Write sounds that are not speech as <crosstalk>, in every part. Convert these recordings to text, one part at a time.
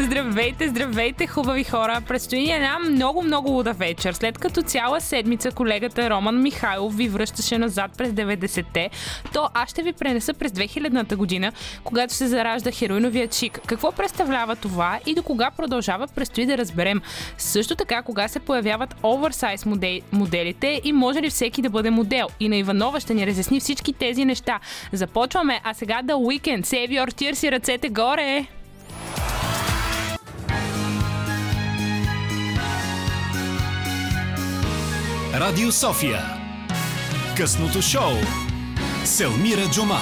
Здравейте, здравейте, хубави хора! Предстои една много, много луда вечер. След като цяла седмица колегата Роман Михайлов ви връщаше назад през 90-те, то аз ще ви пренеса през 2000-та година, когато се заражда хероиновия чик. Какво представлява това и до кога продължава, предстои да разберем. Също така, кога се появяват оверсайз моделите и може ли всеки да бъде модел. И на Иванова ще ни разясни всички тези неща. Започваме, а сега да уикенд. Save your tears и ръцете горе! Радио София. Късното шоу. Селмира Джума.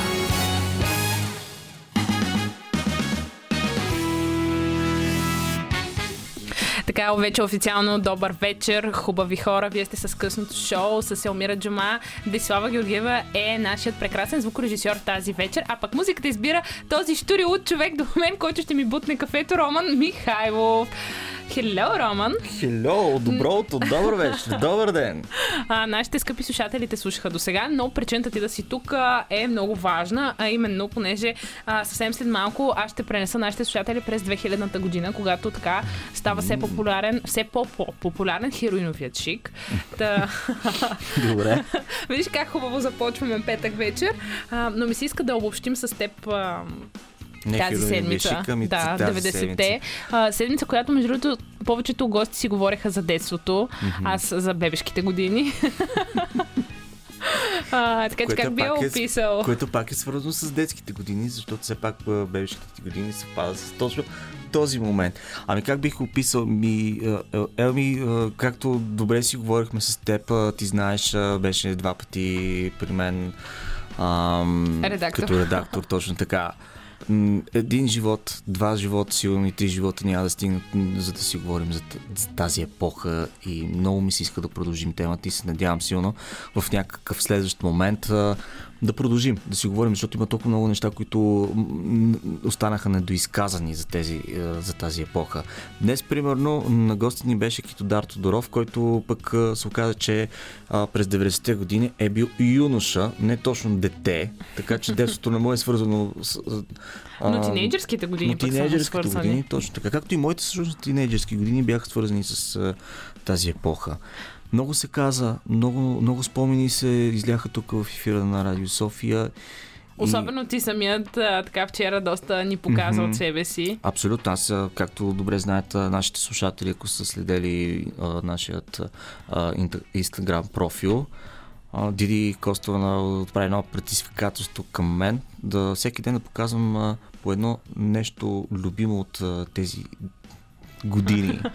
Така, вече официално добър вечер, хубави хора. Вие сте с късното шоу с Елмира Джума. Десислава Георгиева е нашият прекрасен звукорежисьор тази вечер. А пък музиката избира този штури от човек до мен, който ще ми бутне кафето, Роман Михайлов. Хело, Роман. Хело, доброто, добър вечер, добър ден. <laughs> А, нашите скъпи слушатели те слушаха до сега, но причината ти да си тук е много важна, а именно, понеже а, съвсем след малко аз ще пренеса нашите слушатели през 2000-та година, когато така става все популярен, все по-популярен хероиновият чик. Та... <laughs> Добре. <laughs> Виж как хубаво започваме петък вечер, а, но ми се иска да обобщим с теб а, тази седмица. Ми да, тази 90-те. А, седмица, която между другото повечето гости си говореха за детството, mm-hmm. аз за бебешките години. <laughs> а, така че как би я е описал? Което пак е свързано с детските години, защото все пак бебешките години съвпада с точно този момент. Ами как бих описал ми, Елми, както добре си говорихме с теб, ти знаеш, беше два пъти при мен ам, Редактор. като редактор, точно така. Един живот, два живота, сигурно и три живота няма да стигнат, за да си говорим за, тази епоха и много ми се иска да продължим темата и се надявам силно в някакъв следващ момент да продължим, да си говорим, защото има толкова много неща, които останаха недоизказани за, тези, а, за тази епоха. Днес, примерно, на гости ни беше Китодар Тодоров, който пък а, се оказа, че през 90-те години е бил юноша, не точно дете, така че детството не му е свързано с... а, Но тинейджърските години но пък са свързани. години, точно така. Както и моите всъщност тинейджърски години бяха свързани с а, тази епоха. Много се каза, много, много спомени се изляха тук в ефира на Радио София. И- Особено ти самият а, така вчера доста ни показа Мгм. от себе си. Абсолютно. Аз, както добре знаят а, нашите слушатели, ако са следели а, нашият а, инстаграм профил, а, Диди Костова отправи едно предизвикателство към мен да всеки ден да показвам а, по едно нещо любимо от а, тези години. <laughs>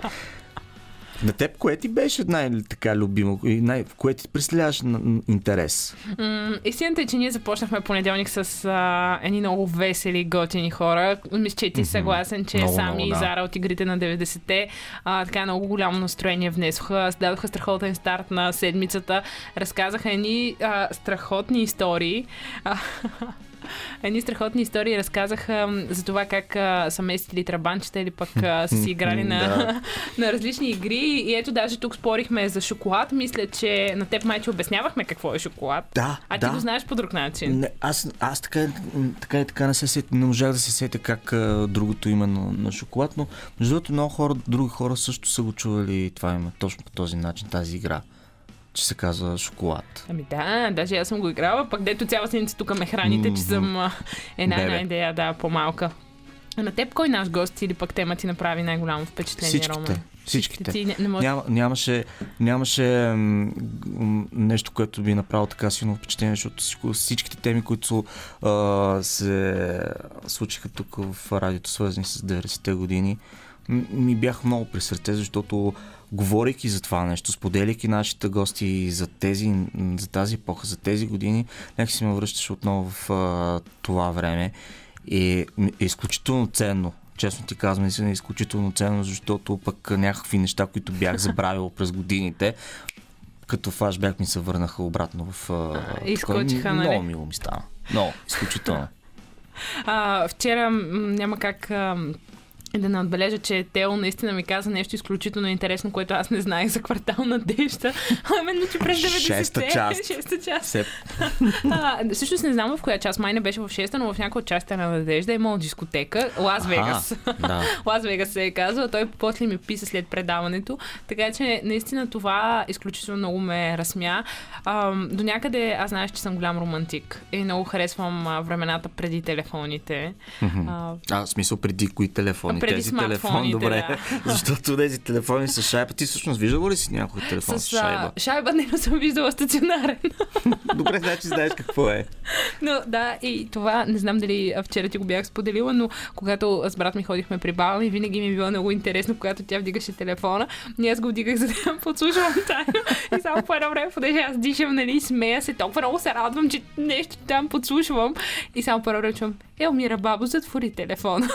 На теб, кое ти беше най-така любимо и най- кое ти представляваш интерес? М, Истината е, че ние започнахме понеделник с а, едни много весели, готини хора. Мисля, че ти си съгласен, че Много, сами много, да. Зара от игрите на 90-те а, така много голямо настроение внесоха. Дадоха страхотен старт на седмицата. Разказаха едни а, страхотни истории. <laughs> Едни страхотни истории разказаха за това как а, са местили трабанчета или пък а, са си играли <laughs> на, Да. <laughs> на различни игри. И ето даже тук спорихме за шоколад. Мисля, че на теб майче обяснявахме какво е шоколад. Да, А да. ти го знаеш по друг начин. Не, аз, аз така, така и така не се сетя, не можах да се сетя как а, другото име на, на шоколад, но между другото много хора, други хора също са го чували това име, точно по този начин, тази игра, че се казва шоколад. Ами да, даже аз съм го играла, пък дето цяла седмица тук ме храните, че съм една една идея, да, по-малка. А на теб кой наш гост или пък тема ти направи най-голямо впечатление, Всичките. Рома? Всичките. Ти не, не може... Няма, нямаше нямаше м, м, нещо, което би направило така силно впечатление, защото всичко, всичките теми, които а, се случиха тук в радиото, свързани с 90-те години, ми бяха много при сърце, защото говорейки за това нещо, споделяйки нашите гости за, тези, за тази епоха, за тези години, някак си ме връщаш отново в а, това време и е изключително ценно. Честно ти казвам, наистина е изключително ценно, защото пък някакви неща, които бях <laughs> забравил през годините, като флашбек ми се върнаха обратно в... а, изкочиха, такова. нали? Много мило ми стана. Много, изключително. <laughs> А, вчера няма как а, да не отбележа, че Тео наистина ми каза нещо изключително интересно, което аз не знаех за квартал Надежда. <laughs> А именно, че през 90-те... Шеста част. Шеста част. Все... <laughs> А, всъщност не знам в коя част. Май не беше в шеста, но в някоя частите на Надежда е имала дискотека. Лас Вегас. да. <laughs> Лас Вегас се е казва. Той после ми писа след предаването. Така че наистина това изключително много ме разсмя. А, до някъде аз знаеш, че съм голям романтик. И много харесвам времената преди телефоните. А, А, в смисъл преди кои телефони? Преди тези смартфоните, добре. да. <laughs> Защото тези телефони с шайба. Ти всъщност виждала ли си някой телефон с, с шайба? шайба не съм виждала стационарен. <laughs> Добре, значи знаеш какво е. Но да, и това, не знам дали вчера ти го бях споделила, но когато с брат ми ходихме при баба ми, винаги ми е било много интересно, когато тя вдигаше телефона. И аз го вдигах, за да я подслушвам тайно. И само по едно време, понеже аз дишам, нали, смея се, толкова много се радвам, че нещо там подслушвам. И само по едно време чувам, Елмира, бабо, затвори телефона.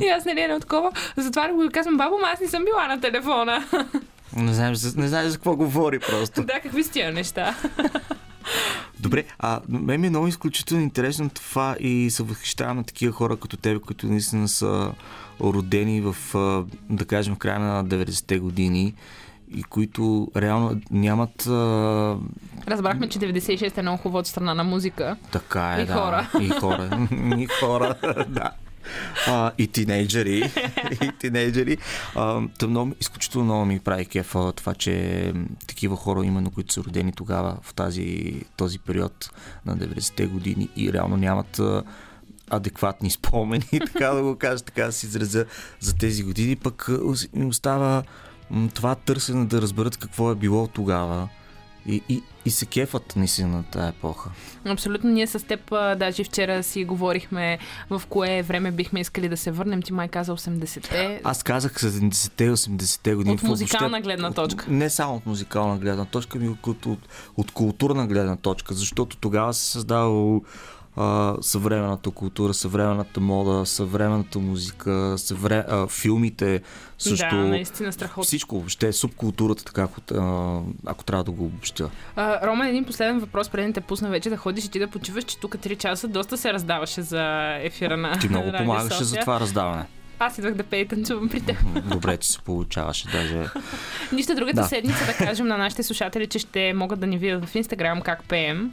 и <laughs> аз, нали, едно такова, затварям го и казвам, бабо, ма аз не съм била на телефона. <laughs> Не знаеш, за- не знаеш за какво говори просто. да, какви сте тия неща? <laughs> Добре, а мен ми е много изключително интересно това и се възхищавам на такива хора като тебе, които наистина са родени в, да кажем, в края на 90-те години и които реално нямат а, Разбрахме, че 96 е много хубаво от страна на музика. така е, И да. хора. И хора. <laughs> и хора, да. А, и тинейджери. и <laughs> тинейджери. А, тъм много, изключително много ми прави кеф а, това, че такива хора, именно които са родени тогава в тази, този период на 90-те години и реално нямат адекватни спомени, <laughs> така да го кажа, така да се изразя за тези години, пък им остава това търсене да разберат какво е било тогава и, и, и се кефат наистина на тая епоха. Абсолютно. Ние с теб а, даже вчера си говорихме в кое време бихме искали да се върнем. Ти май каза 80-те. Аз казах 70-те и 80-те години. От музикална въобще- гледна точка. От, не само от музикална гледна точка, ми от, от, от културна гледна точка, защото тогава се създава а, съвременната култура, съвременната мода, съвременната музика, съвре, а, филмите също. Да, наистина страхотно. Всичко въобще, субкултурата, така, ако, а, ако трябва да го обобщя. А, Рома, един последен въпрос, преди да те пусна вече да ходиш и ти да почиваш, че тук 3 часа доста се раздаваше за ефира на Ти много <laughs> помагаше за това раздаване. Аз идвах да пея и танцувам при теб. Добре, че се получаваше даже. Нищо другата Да. седмица да кажем на нашите слушатели, че ще могат да ни видят в Инстаграм как пеем.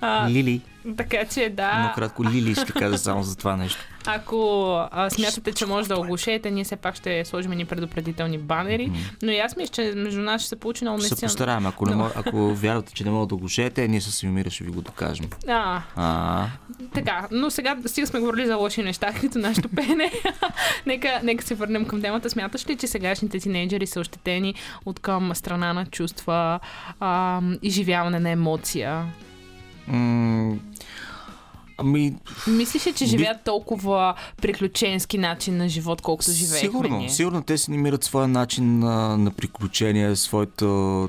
А, Лили. така че да, кратко Лили ще кажа само за това нещо. Ако а, смятате, че може да оглушеете, ние все пак ще сложим ни предупредителни банери. Но и аз мисля, че между нас ще се получи много Ще се наистина. постараем. Ако, не, мож- ако вярвате, че не мога да го шеете, ние с Юмира ще ви го докажем. А, А, Така, но сега стига сме говорили за лоши неща, <laughs> като нашето пеене. <laughs> нека, нека се върнем към темата. Смяташ ли, че сегашните тинейджери са ощетени от към страна на чувства, а, изживяване на емоция? м- ами, Мислиш ли, че Би- живеят толкова приключенски начин на живот, колкото живеехме сигурно, ние? сигурно те си намират своя начин на, на приключение, своето...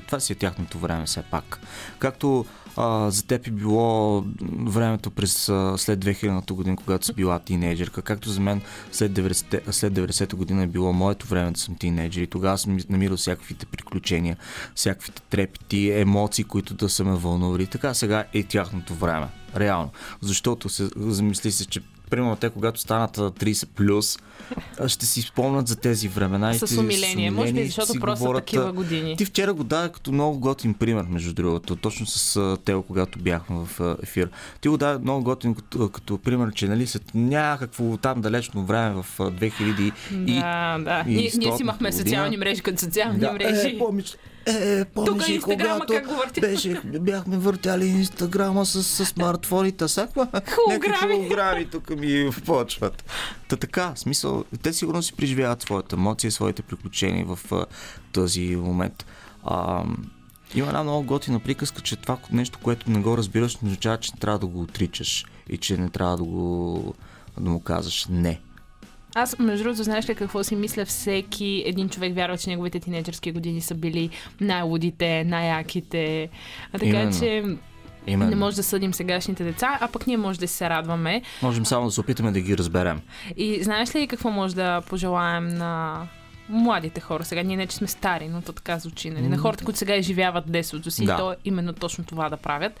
Това си е тяхното време все пак. Както а, за теб е било времето през а, след 2000-та година, когато си била тинейджерка, както за мен след 90-та, след 90-та година е било моето време да съм тинейджер и тогава съм намирал всякаквите приключения, всякаквите трепети, емоции, които да са ме вълнували. Така сега е тяхното време. Реално. Защото се замисли се, че примерно те, когато станат а, 30 плюс, а, ще си спомнят за тези времена. и С ще- умиление. Може би, и защото просто говорят, такива години. ти вчера го даде като много готин пример, между другото, точно с Тео, когато бяхме в ефир. Ти го даде много готин като, като пример, че нали, след някакво там далечно време в а, 2000 и Да, да. и Ние, ние си имахме година. социални мрежи като социални да, мрежи. Е, помниш, е, помниш Тук ли, когато беше, бяхме въртяли инстаграма с, с смартфоните, а сега някакви Холограми. холограми тук ми почват. Та така, смисъл, те сигурно си преживяват своята емоция, своите приключения в а, този момент. А, има една много готина приказка, че това нещо, което не го разбираш, не означава, че не трябва да го отричаш и че не трябва да го да му казваш не. Аз, между другото, знаеш ли какво си мисля? Всеки един човек вярва, че неговите тинейджърски години са били най-лудите, най-яките. А така Именно. че Именно. не може да съдим сегашните деца, а пък ние може да се радваме. Можем само да се опитаме да ги разберем. И знаеш ли какво може да пожелаем на младите хора сега? Ние не, че сме стари, но то така звучи. Нали? На хората, които сега изживяват детството си, Да. то именно точно това да правят.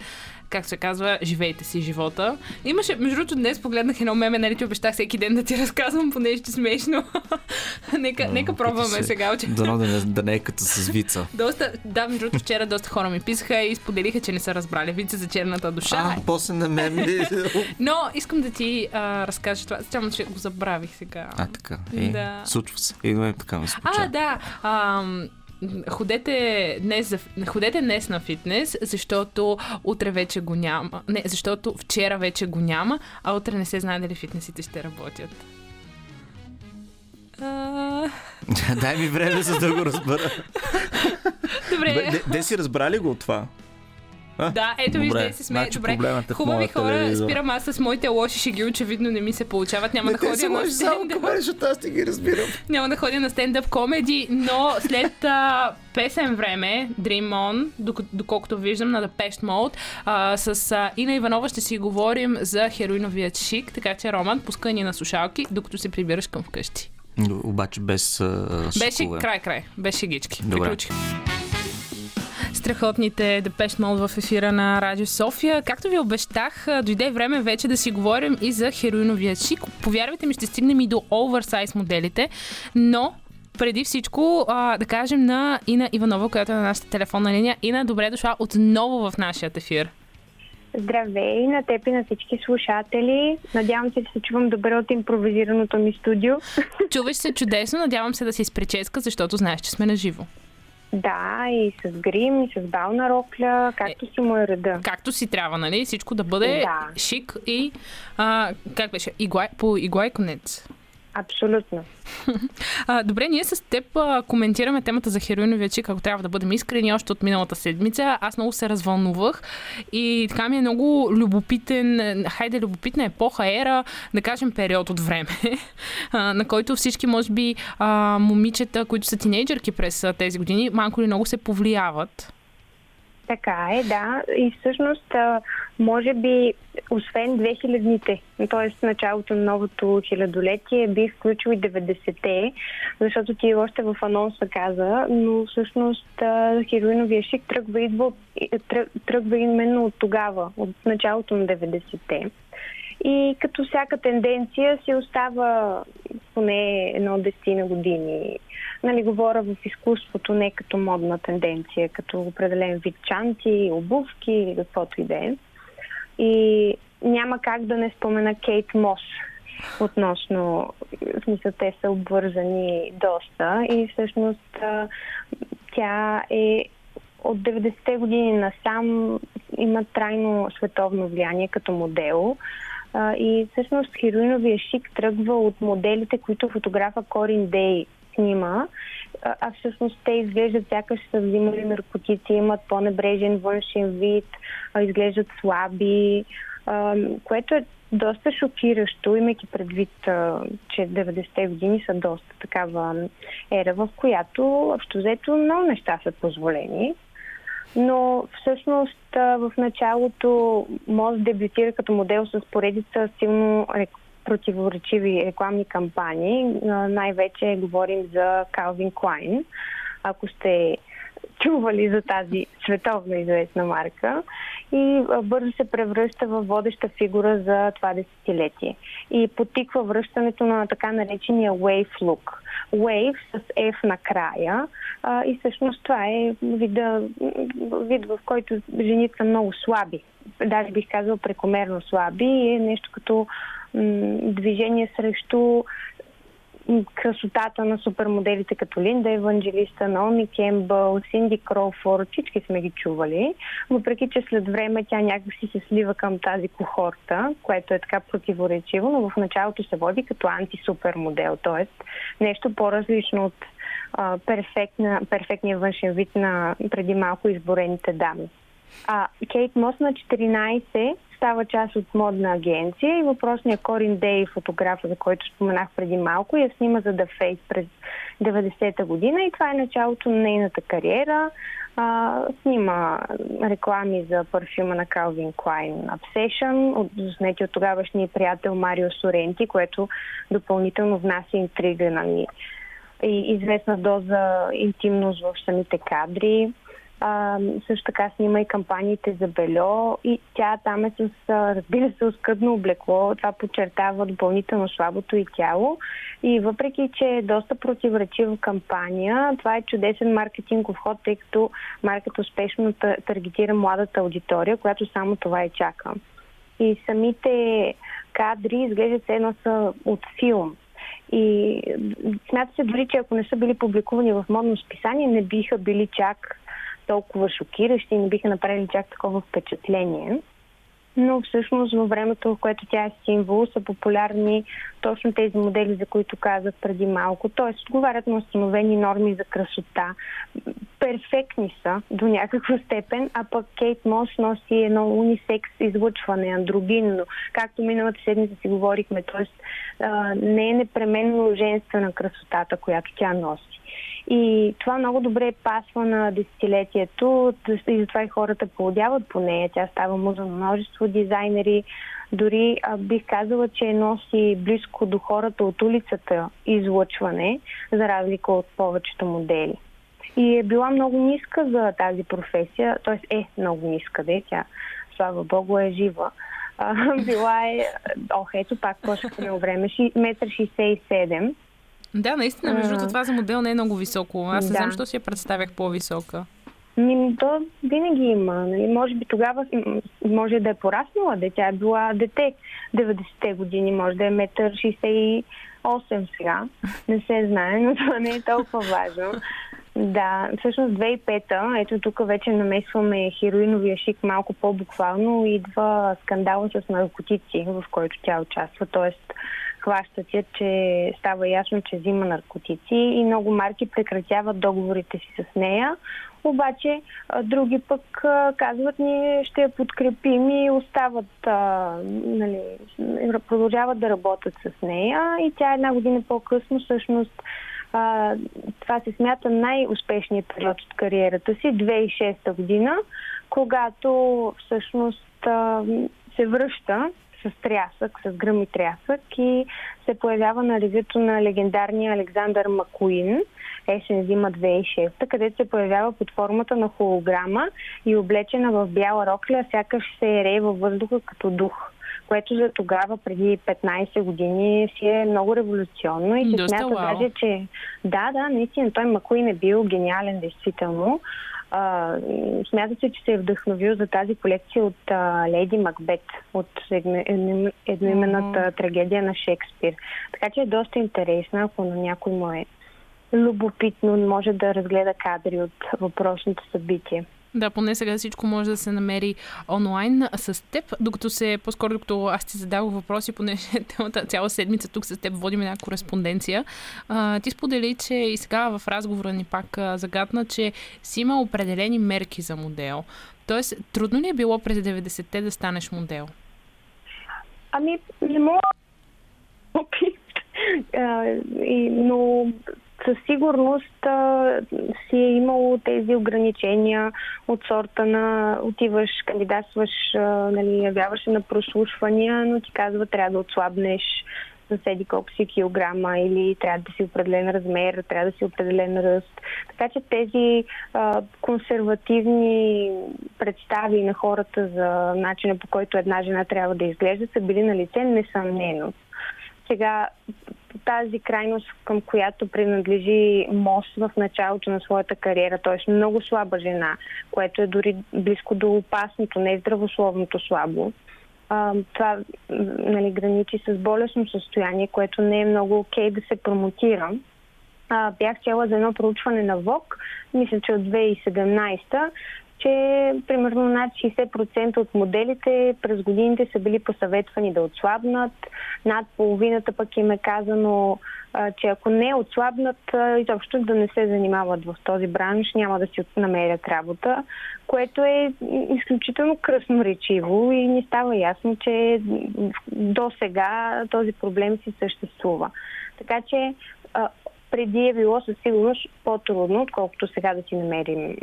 Как се казва, живейте си живота. Имаше, между другото, днес погледнах едно меме, нали ти обещах всеки ден да ти <laughs> разказвам по нещо смешно. <laughs> нека, нека пробваме се. сега. Дано да не, <laughs> да не е като с вица. Доста, да, между другото, вчера доста хора ми писаха и споделиха, че не са разбрали вица за черната душа. А, после на мен ли? Но искам да ти а, разкажа това. Само, че го забравих сега. А, така. Е, Да. Случва се. И мен така ми се случва. А, да. Ам, ходете днес, за, ходете днес на фитнес, защото утре вече го няма. Не, защото вчера вече го няма, а утре не се знае дали фитнесите ще работят. А, <laughs> Дай ми време, за да го разбера. добре. Де, де си разбрали го от това? Да, ето Добре, вижте, се смее. значи Добре, проблемът е хубави хора, телевизор. спирам аз с моите лоши шеги, очевидно не ми се получават. Няма да ходя на стендъп. аз ти ги разбирам. Няма да ходя на стендъп комеди, но след а, песен време, Dream On, док- доколкото виждам на Depeche Mode, а, с а, Ина Иванова ще си говорим за хероиновият шик, така че Роман, пускай ни на слушалки, докато се прибираш към вкъщи. Обаче без а, Беше шикове. край, край, беше гички. Приключих. Страхотните Депеш Мол в ефира на Радио София. Както ви обещах, дойде време вече да си говорим и за хероиновия шик. Повярвайте ми, ще стигнем и до оверсайз моделите, но преди всичко а, да кажем на Ина Иванова, която е на нашата телефонна линия. Ина, добре дошла отново в нашия ефир. Здравей на теб и на всички слушатели. Надявам се, че се чувам добре от импровизираното ми студио. Чуваш се чудесно, надявам се да си с прическа, защото знаеш, че сме на живо. Да, и с грим, и с бална рокля, както си му е реда. Както си трябва, нали? Всичко да бъде Да. шик и а, как беше? Игла, по игла и конец. Абсолютно. <laughs> Добре, ние с теб коментираме темата за хероиновия чик, ако трябва да бъдем искрени, още от миналата седмица. Аз много се развълнувах и така ми е много любопитен, хайде, любопитна епоха, ера, да кажем период от време, <laughs> на който всички, може би, момичета, които са тинейджърки през тези години, малко или много се повлияват. Така е, да. И всъщност, може би, освен 2000-те, т.е. началото на новото хилядолетие, бих включил и 90-те, защото ти още в анонса каза, но всъщност хероиновия шик тръгва, идва, тръгва именно от тогава, от началото на 90-те. И като всяка тенденция си остава поне едно десетина години. Нали, говоря в изкуството не като модна тенденция, като определен вид чанти, обувки или каквото и да е. И няма как да не спомена Кейт Мос относно, в смисъл, те са обвързани доста и всъщност тя е от 90-те години насам има трайно световно влияние като модел. И всъщност хероиновия шик тръгва от моделите, които фотографа Корин Дей снима, а, всъщност те изглеждат сякаш са взимали наркотици, имат по-небрежен външен вид, изглеждат слаби, което е доста шокиращо, имайки предвид, че 90-те години са доста такава ера, в която общо взето много неща са позволени. Но всъщност в началото Моз дебютира като модел с поредица силно. Противоречиви рекламни кампании. Най-вече говорим за Calvin Klein. Ако сте чували за тази световно известна марка и бързо се превръща в водеща фигура за това десетилетие и потиква връщането на така наречения wave look. Wave с F накрая а, и всъщност това е вида, вид, в който жените са много слаби. Даже бих казал прекомерно слаби и е нещо като движение срещу красотата на супермоделите като Линда Еванджелиста, Наоми Кембъл, Синди Кроуфорд, всички сме ги чували, въпреки че след време тя някакси се слива към тази кохорта, което е така противоречиво, но в началото се води като антисупермодел, т.е. нещо по-различно от а, перфектна, перфектния външен вид на преди малко изборените дами. А, Кейт Мос на 14 става част от модна агенция и въпросният Корин Дей, фотографа, за който споменах преди малко, я снима за The Face през 90-та година и това е началото на нейната кариера. А, снима реклами за парфюма на Calvin Klein Obsession, от, заснети от тогавашния приятел Марио Соренти, което допълнително внася интрига, нали, и известна доза интимност в самите кадри. А, също така снима и кампаниите за бельо и тя там е с, разбира се, оскъдно облекло. Това подчертава допълнително слабото и тяло. И въпреки, че е доста противоречива кампания, това е чудесен маркетингов ход, тъй като марката успешно таргетира младата аудитория, която само това и чака. И самите кадри изглеждат едно са от филм. И смята се дори, че ако не са били публикувани в модно списание, не биха били чак толкова шокиращи и не биха направили чак такова впечатление но всъщност във времето, в което тя е символ, са популярни точно тези модели, за които казах преди малко. Тоест, отговарят на установени норми за красота. Перфектни са до някаква степен, а пък Кейт Мос носи едно унисекс излъчване, андрогинно, както миналата седмица си говорихме. Тоест, не е непременно женствена красотата, която тя носи. И това много добре пасва на десетилетието и затова и хората поудяват по нея. Тя става муза на множество дизайнери. Дори а, бих казала, че носи близко до хората от улицата излъчване, за разлика от повечето модели. И е била много ниска за тази професия, т.е. е много ниска, де тя, слава богу, е жива. А, <laughs> била е, ох, ето пак по време, 1,67 да, наистина, между другото, това за модел не е много високо. Аз не да. знам, защо си я представях по-висока. Ми, то винаги има. Нали? Може би тогава може да е пораснала, де тя е била дете 90-те години, може да е метър 68 сега. Не се знае, но това не е толкова важно. Да, всъщност 2005-та, ето тук вече намесваме хероиновия шик малко по-буквално, идва скандала с наркотици, в който тя участва. Тоест, хващат я, че става ясно, че взима наркотици и много марки прекратяват договорите си с нея. Обаче други пък казват, ние ще я подкрепим и остават, нали, продължават да работят с нея и тя една година по-късно всъщност това се смята най-успешният период от кариерата си, 2006 година, когато всъщност се връща с трясък, с гръм и трясък и се появява на ревюто на легендарния Александър Макуин, Есен зима 2006, където се появява под формата на холограма и облечена в бяла рокля, сякаш се ере във въздуха като дух което за тогава, преди 15 години, си е много революционно и се смята даже, че да, да, наистина той Макуин е бил гениален, действително. А, смята се, че се е вдъхновил за тази колекция от а, Леди Макбет, от едно, едно, едноименната mm-hmm. трагедия на Шекспир. Така че е доста интересна, ако на някой му е любопитно, може да разгледа кадри от въпросното събитие. Да, поне сега всичко може да се намери онлайн с теб, докато се, по-скоро докато аз ти задавах въпроси, понеже <laughs> цяла седмица тук с теб водим една кореспонденция. А, ти сподели, че и сега в разговора ни пак а, загадна, че си има определени мерки за модел. Тоест, трудно ли е било през 90-те да станеш модел? Ами, не мога опит. но със сигурност а, си е имало тези ограничения от сорта на отиваш, кандидатстваш, а, нали, явяваш се на прослушвания, но ти казва трябва да отслабнеш за седи колко си килограма или трябва да си определен размер, трябва да си определен ръст. Така че тези а, консервативни представи на хората за начина по който една жена трябва да изглежда са били на лице несъмнено. Сега тази крайност, към която принадлежи Мос в началото на своята кариера, т.е. много слаба жена, което е дори близко до опасното, не здравословното слабо. А, това нали, граничи с болесно състояние, което не е много окей да се промотира. А, бях чела за едно проучване на ВОК, мисля, че от 2017 че примерно над 60% от моделите през годините са били посъветвани да отслабнат. Над половината пък им е казано, че ако не отслабнат, изобщо да не се занимават в този бранш, няма да си намерят работа, което е изключително кръсноречиво и ни става ясно, че до сега този проблем си съществува. Така че преди е било със сигурност по-трудно, отколкото сега да си намерим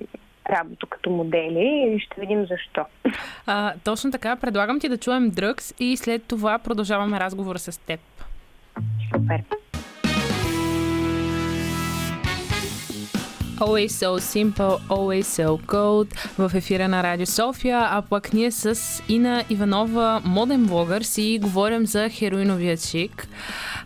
работа като модели и ще видим защо. А, точно така, предлагам ти да чуем Дръгс и след това продължаваме разговора с теб. Супер. Always so simple, always so cold в ефира на Радио София, а пък ние с Ина Иванова, моден блогър, си говорим за хероиновия чик.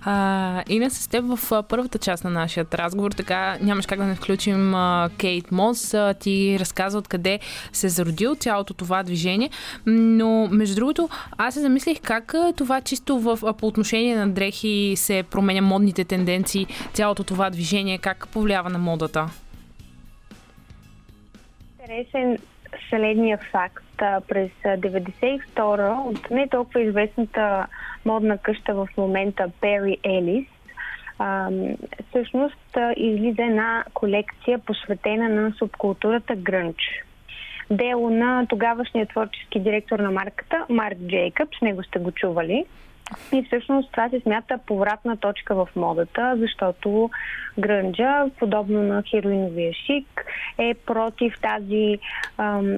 А, Ина, с теб в първата част на нашия разговор, така нямаш как да не включим а, Кейт Мос. А, ти разказа откъде се е зародил цялото това движение, но между другото, аз се замислих как това чисто в, по отношение на дрехи се променя модните тенденции, цялото това движение, как повлиява на модата? Интересен следния факт. През 92 от не толкова известната модна къща в момента Пери Елис, всъщност излиза една колекция посветена на субкултурата Грънч. Дело на тогавашния творчески директор на марката Марк Джейкъбс, него сте го чували. И всъщност това се смята повратна точка в модата, защото грънджа, подобно на хероиновия шик, е против тази ам,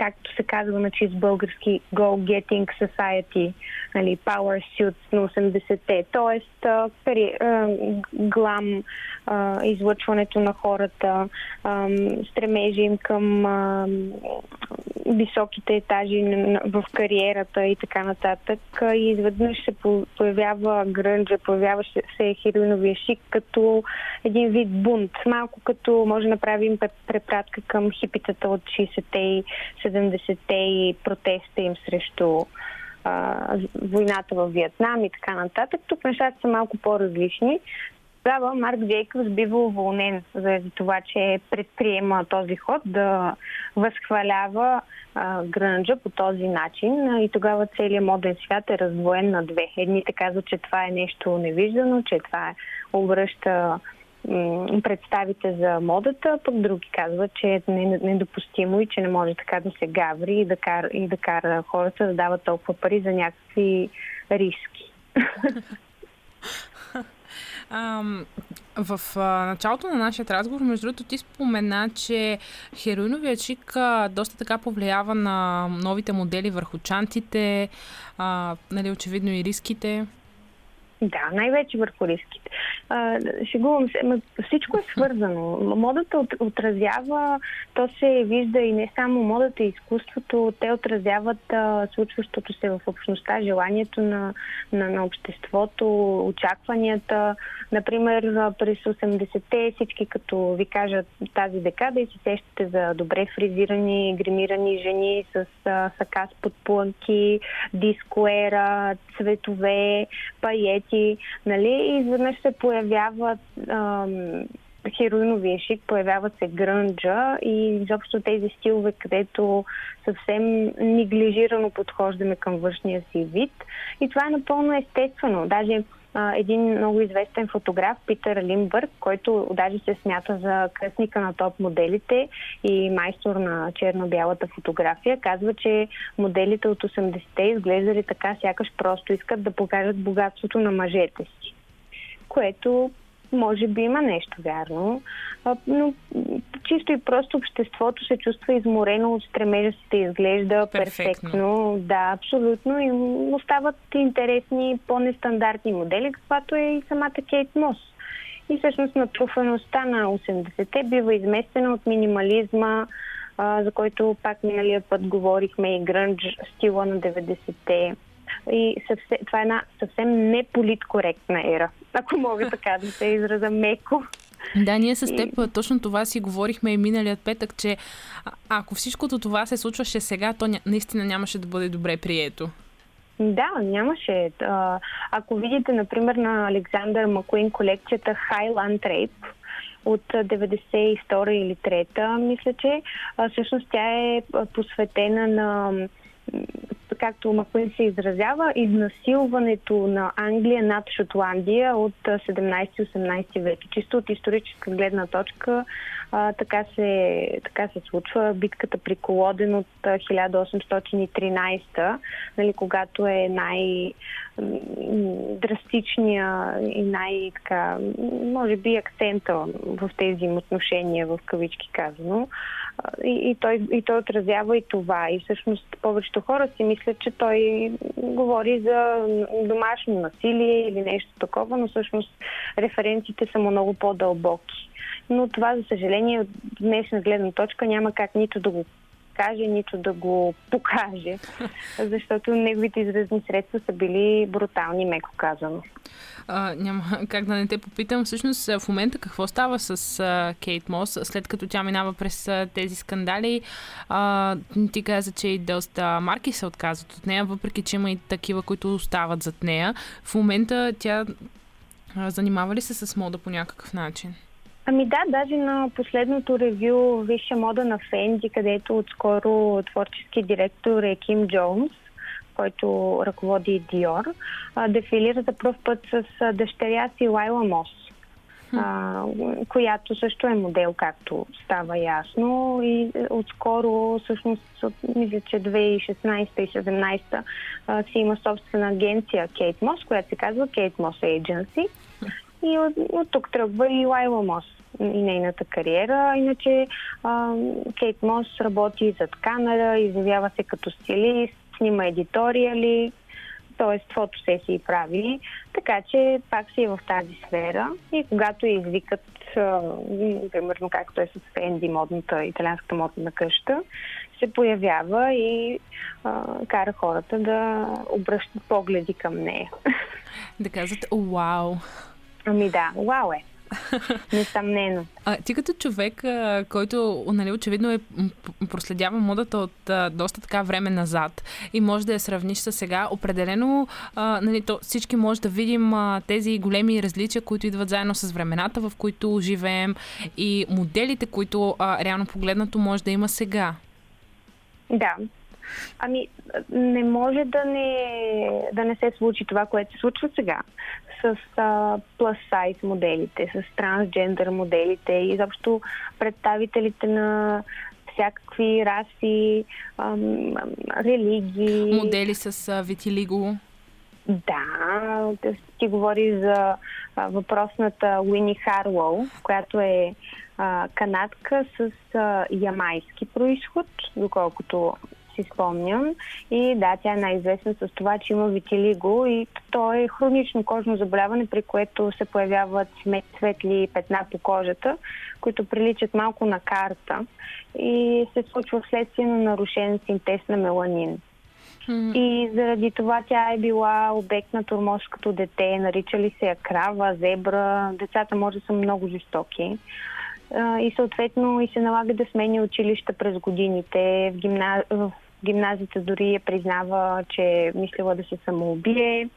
както се казва на чист български Go Getting Society, нали, Power Suits на 80-те. Тоест, пари, глам, излъчването на хората, стремежи им към високите етажи в кариерата и така нататък. И изведнъж се появява грънджа, появява се хероиновия шик като един вид бунт. Малко като може да направим препратка към хипитата от 60-те и 70-те и протеста им срещу а, войната в Виетнам и така нататък. Тук нещата са малко по-различни. Тогава Марк Джейкъбс бива уволнен заради това, че предприема този ход да възхвалява а, грънджа по този начин и тогава целият моден свят е раздвоен на две. Едните казват, че това е нещо невиждано, че това е обръща представите за модата, пък други казват, че е недопустимо и че не може така да се гаври и да кара, и да кара хората да дават толкова пари за някакви риски. <laughs> В началото на нашия разговор, между другото, ти спомена, че хероиновия чик доста така повлиява на новите модели върху чантите, нали, очевидно и риските. Да, най-вече върху риските. А, шегувам се, но всичко е свързано. Модата от, отразява, то се вижда и не само модата и изкуството, те отразяват а, случващото се в общността, желанието на, на, на обществото, очакванията. Например, през 80-те всички, като ви кажат тази декада и се сещате за добре фризирани, гримирани жени с а, сака с подплънки, дискоера, цветове, паети, пъти, нали, и изведнъж се появяват ам, хероиновия шик, появяват се грънджа и изобщо тези стилове, където съвсем неглижирано подхождаме към външния си вид. И това е напълно естествено. Даже а, един много известен фотограф, Питър Лимбърг, който даже се смята за кръстника на топ моделите и майстор на черно-бялата фотография, казва, че моделите от 80-те изглеждали така, сякаш просто искат да покажат богатството на мъжете си. Което може би има нещо вярно, но чисто и просто обществото се чувства изморено от стремежа си да изглежда перфектно. перфектно. Да, абсолютно. И остават интересни, по-нестандартни модели, каквато е и самата Кейт Мос. И всъщност натрупаността на 80-те бива изместена от минимализма, за който пак миналия път говорихме и гръндж стила на 90-те и съвсем, това е една съвсем неполиткоректна ера, ако мога така да се израза меко. Да, ние с теб точно това си говорихме и миналият петък, че ако всичкото това се случваше сега, то наистина нямаше да бъде добре прието. Да, нямаше. Ако видите, например, на Александър Макуин колекцията Highland Rape, от 92 или 3, мисля, че всъщност тя е посветена на както Макуин се изразява, изнасилването на Англия над Шотландия от 17-18 век. Чисто от историческа гледна точка а, така, се, така се случва. Битката при Колоден от 1813, нали, когато е най- драстичния и най-така, може би акцента в тези отношения, в кавички казано. И, и, той, и той отразява и това. И всъщност повечето хора си мислят, че той говори за домашно насилие или нещо такова, но всъщност референциите са му много по-дълбоки. Но това, за съжаление, от днешна гледна точка няма как нито да го каже, нито да го покаже, <laughs> защото неговите изразни средства са били брутални, меко казано. А, няма как да не те попитам. Всъщност в момента какво става с а, Кейт Мос, след като тя минава през а, тези скандали? А, ти каза, че и доста марки се отказват от нея, въпреки че има и такива, които остават зад нея. В момента тя а, занимава ли се с мода по някакъв начин? Ами да, даже на последното ревю Висша мода на Фенди, където отскоро творчески директор е Ким Джонс, който ръководи Диор, дефилира за първ път с дъщеря си Лайла Мос, а, която също е модел, както става ясно. И отскоро, всъщност, мисля, че 2016 и 2017 си има собствена агенция Кейт Мос, която се казва Кейт Мос Agency. И от, от тук тръгва и Лайла Мос и нейната кариера. Иначе а, Кейт Мос работи зад камера, изявява се като стилист, снима едиториали, т.е. фотосесии прави, така че пак си е в тази сфера и когато я извикат, примерно както е с Фенди, модната, италианската модна къща, се появява и а, кара хората да обръщат погледи към нея. Да казват, вау! Ами да, вау е. <laughs> Несъмнено. А, ти като човек, а, който нали, очевидно е проследява модата от а, доста така време назад и може да я сравниш с сега, определено а, нали, то, всички може да видим а, тези големи различия, които идват заедно с времената, в които живеем и моделите, които а, реално погледнато може да има сега. Да, Ами, не може да не, да не се случи това, което се случва сега с plus size моделите, с трансджендър моделите и изобщо представителите на всякакви раси, ам, религии. Модели с витилиго. Да, ти говори за въпросната Уини Харлоу, която е а, канадка с а, ямайски происход, доколкото си спомням. И да, тя е най-известна с това, че има витилиго и то е хронично кожно заболяване, при което се появяват светли петна по кожата, които приличат малко на карта и се случва вследствие на нарушен синтез на меланин. И заради това тя е била обект на турмоз като дете, наричали се я крава, зебра. Децата може да са много жестоки и съответно и се налага да смени училища през годините. В, гимна... в гимназията дори я признава, че е мислила да се самоубие.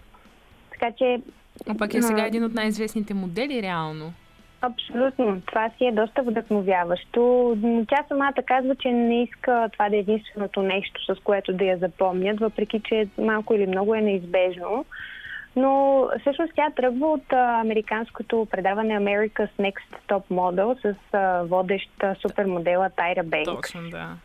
Така че... А пък е сега един от най-известните модели, реално. Абсолютно. Това си е доста вдъхновяващо. Тя самата казва, че не иска това да е единственото нещо, с което да я запомнят, въпреки че малко или много е неизбежно. Но всъщност тя тръгва от а, американското предаване America's Next Top Model с а, водеща супермодела Тайра Бенк. Точно, да.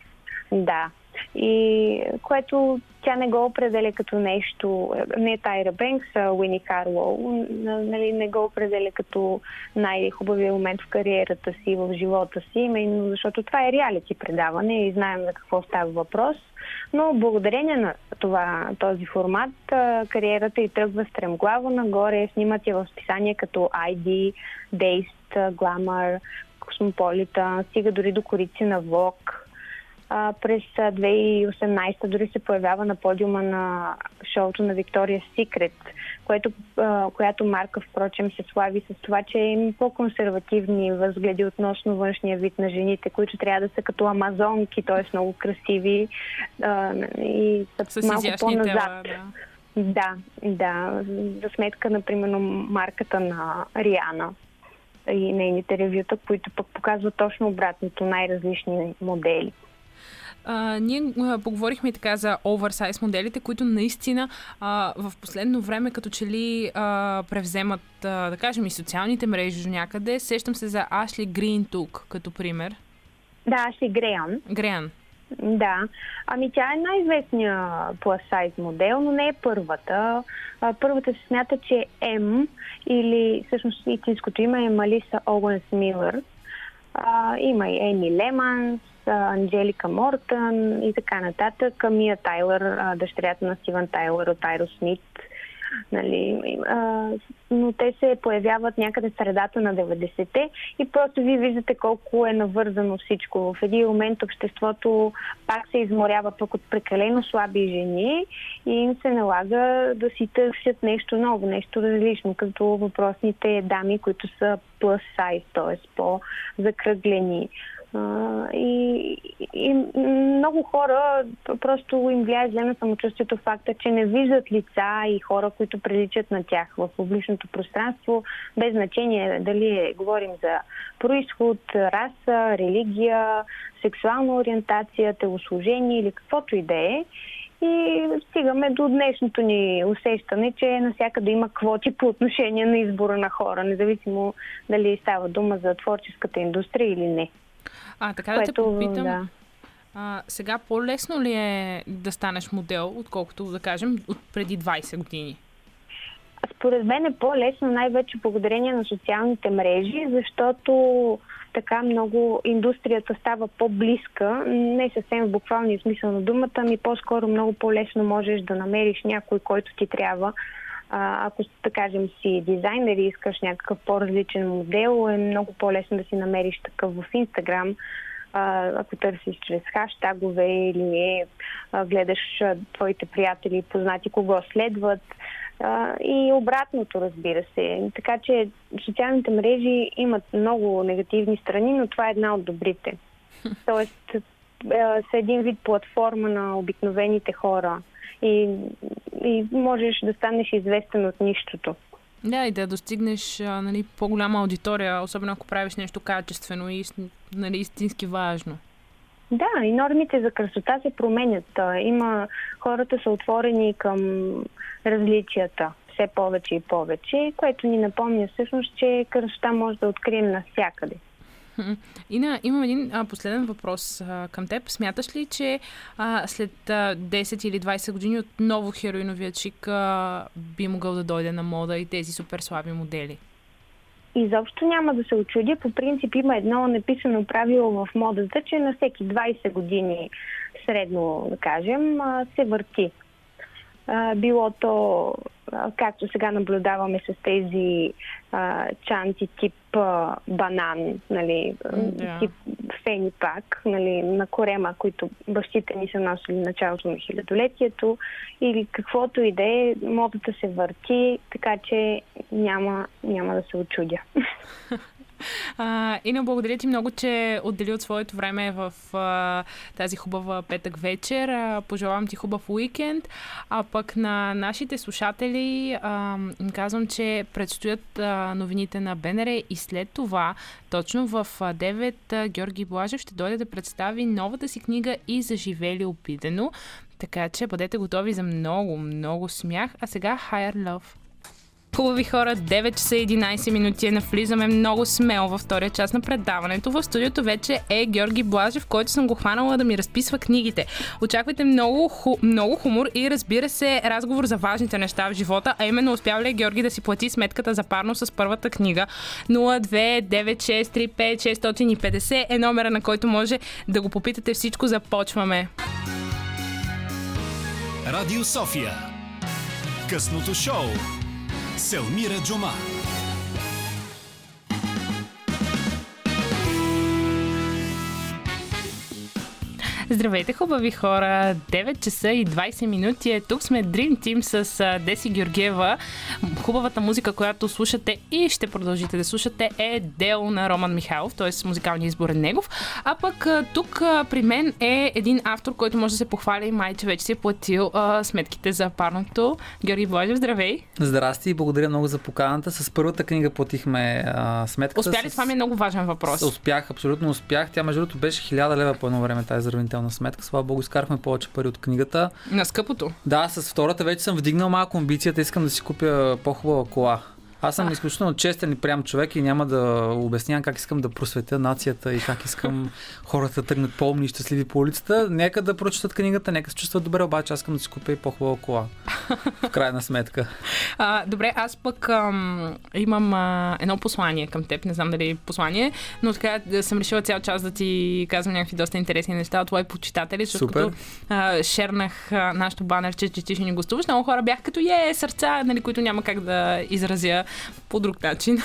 Да. И което тя не го определя като нещо, не Тайра Бенкс, а Уини Харлоу, нали, не го определя като най-хубавия момент в кариерата си, в живота си, именно защото това е реалити предаване и знаем за какво става въпрос. Но благодарение на това, този формат, кариерата й тръгва стремглаво нагоре, снимат я в списания като ID, Dazed, Glamour, Cosmopolitan, стига дори до корици на Vogue, а, през 2018 дори се появява на подиума на шоуто на Виктория Секрет, което, а, която марка, впрочем, се слави с това, че има по-консервативни възгледи относно външния вид на жените, които трябва да са като амазонки, т.е. много красиви а, и са с малко по-назад. Тела, да. Да, да. За сметка, например, марката на Риана и нейните ревюта, които пък показват точно обратното, най-различни модели. А, ние а, поговорихме и така за оверсайз моделите, които наистина а, в последно време като че ли а, превземат, а, да кажем, и социалните мрежи до някъде. Сещам се за Ашли Грин тук, като пример. Да, Ашли Греан. Греан. Да. Ами тя е най-известният size модел, но не е първата. Първата се смята, че е М или всъщност истинското име е Малиса Оуенс Милър. има и Еми Леманс, Анджелика Мортън и така нататък. Камия Тайлър, дъщерята на Стивън Тайлър от Аеросмит. Нали, а, но те се появяват някъде в средата на 90-те и просто вие виждате колко е навързано всичко. В един момент обществото пак се изморява пък от прекалено слаби жени и им се налага да си търсят нещо ново, нещо различно, като въпросните дами, които са plus size, т.е. по-закръглени и, и много хора просто им влияе зле на самочувствието факта, че не виждат лица и хора, които приличат на тях в публичното пространство, без значение дали е, говорим за происход, раса, религия, сексуална ориентация, телослужение или каквото и да е. И стигаме до днешното ни усещане, че навсякъде има квоти по отношение на избора на хора, независимо дали става дума за творческата индустрия или не. А, така да те попитам. Да. А, сега по-лесно ли е да станеш модел, отколкото да кажем от преди 20 години? Според мен е по-лесно най-вече благодарение на социалните мрежи, защото така много индустрията става по-близка, не съвсем в буквалния смисъл на думата, ми по-скоро много по-лесно можеш да намериш някой, който ти трябва. А, ако, да кажем, си дизайнер и искаш някакъв по-различен модел, е много по-лесно да си намериш такъв в Инстаграм, ако търсиш чрез хаштагове или а, гледаш а, твоите приятели и познати кого следват. А, и обратното, разбира се. Така че социалните мрежи имат много негативни страни, но това е една от добрите. <laughs> Тоест, са един вид платформа на обикновените хора и, и можеш да станеш известен от нищото. Да, и да достигнеш нали, по-голяма аудитория, особено ако правиш нещо качествено и нали, истински важно. Да, и нормите за красота се променят. Има хората са отворени към различията все повече и повече, което ни напомня всъщност, че красота може да открием навсякъде. Ина, имам един а, последен въпрос а, към теб. Смяташ ли, че а, след а, 10 или 20 години отново хероиновият чик а, би могъл да дойде на мода и тези супер слаби модели? Изобщо няма да се очудя. По принцип има едно написано правило в модата, че на всеки 20 години средно, да кажем, се върти било то, както сега наблюдаваме с тези а, чанти тип а, банан, нали, yeah. тип фени пак, нали, на корема, които бащите ни са носили началото на хилядолетието, или каквото и да е, модата се върти, така че няма, няма да се очудя. <laughs> Ина, благодаря ти много, че отдели от своето време в а, тази хубава петък вечер. А, пожелавам ти хубав уикенд. А пък на нашите слушатели а, казвам, че предстоят а, новините на БНР и след това, точно в 9, а, Георги Блажев ще дойде да представи новата си книга и заживели обидено. Така че бъдете готови за много, много смях. А сега Higher Love. Хубави хора, 9 часа 11 минути навлизаме много смело във втория част на предаването. В студиото вече е Георги Блажев, който съм го хванала да ми разписва книгите. Очаквайте много, ху, много хумор и разбира се разговор за важните неща в живота, а именно успява ли Георги да си плати сметката за парно с първата книга. 029635650 е номера, на който може да го попитате всичко. Започваме. Радио София. Късното шоу Селмира Джума. Здравейте, хубави хора! 9 часа и 20 минути е. Тук сме Dream Team с Деси Георгиева. Хубавата музика, която слушате и ще продължите да слушате е дело на Роман Михайлов, т.е. музикалния избор е негов. А пък тук при мен е един автор, който може да се похвали и май, че вече си е платил а, сметките за парното. Георги Блажев, здравей! Здрасти и благодаря много за поканата. С първата книга платихме а, сметката. Успя ли? С... Това ми е много важен въпрос. Успях, абсолютно успях. Тя, между другото, беше 1000 лева по едно време тази здравителна сметка. Слава Богу, изкарахме повече пари от книгата. На скъпото? Да, с втората вече съм вдигнал малко амбицията. Искам да си купя по-хубава кола. Аз съм изключително честен и прям човек и няма да обяснявам как искам да просветя нацията и как искам <laughs> хората да тръгнат по-умни и щастливи по улицата. Нека да прочитат книгата, нека се чувстват добре, обаче аз искам да си купя и по-хубава кола. <laughs> в крайна сметка. А, добре, аз пък ам, имам а, едно послание към теб. Не знам дали е послание, но така съм решила цял час да ти казвам някакви доста интересни неща от твои почитатели, защото Супер. като а, шернах а, нашото банерче, че ти ще ни гостуваш, много хора бяха като е, сърца, нали, които няма как да изразя по друг начин.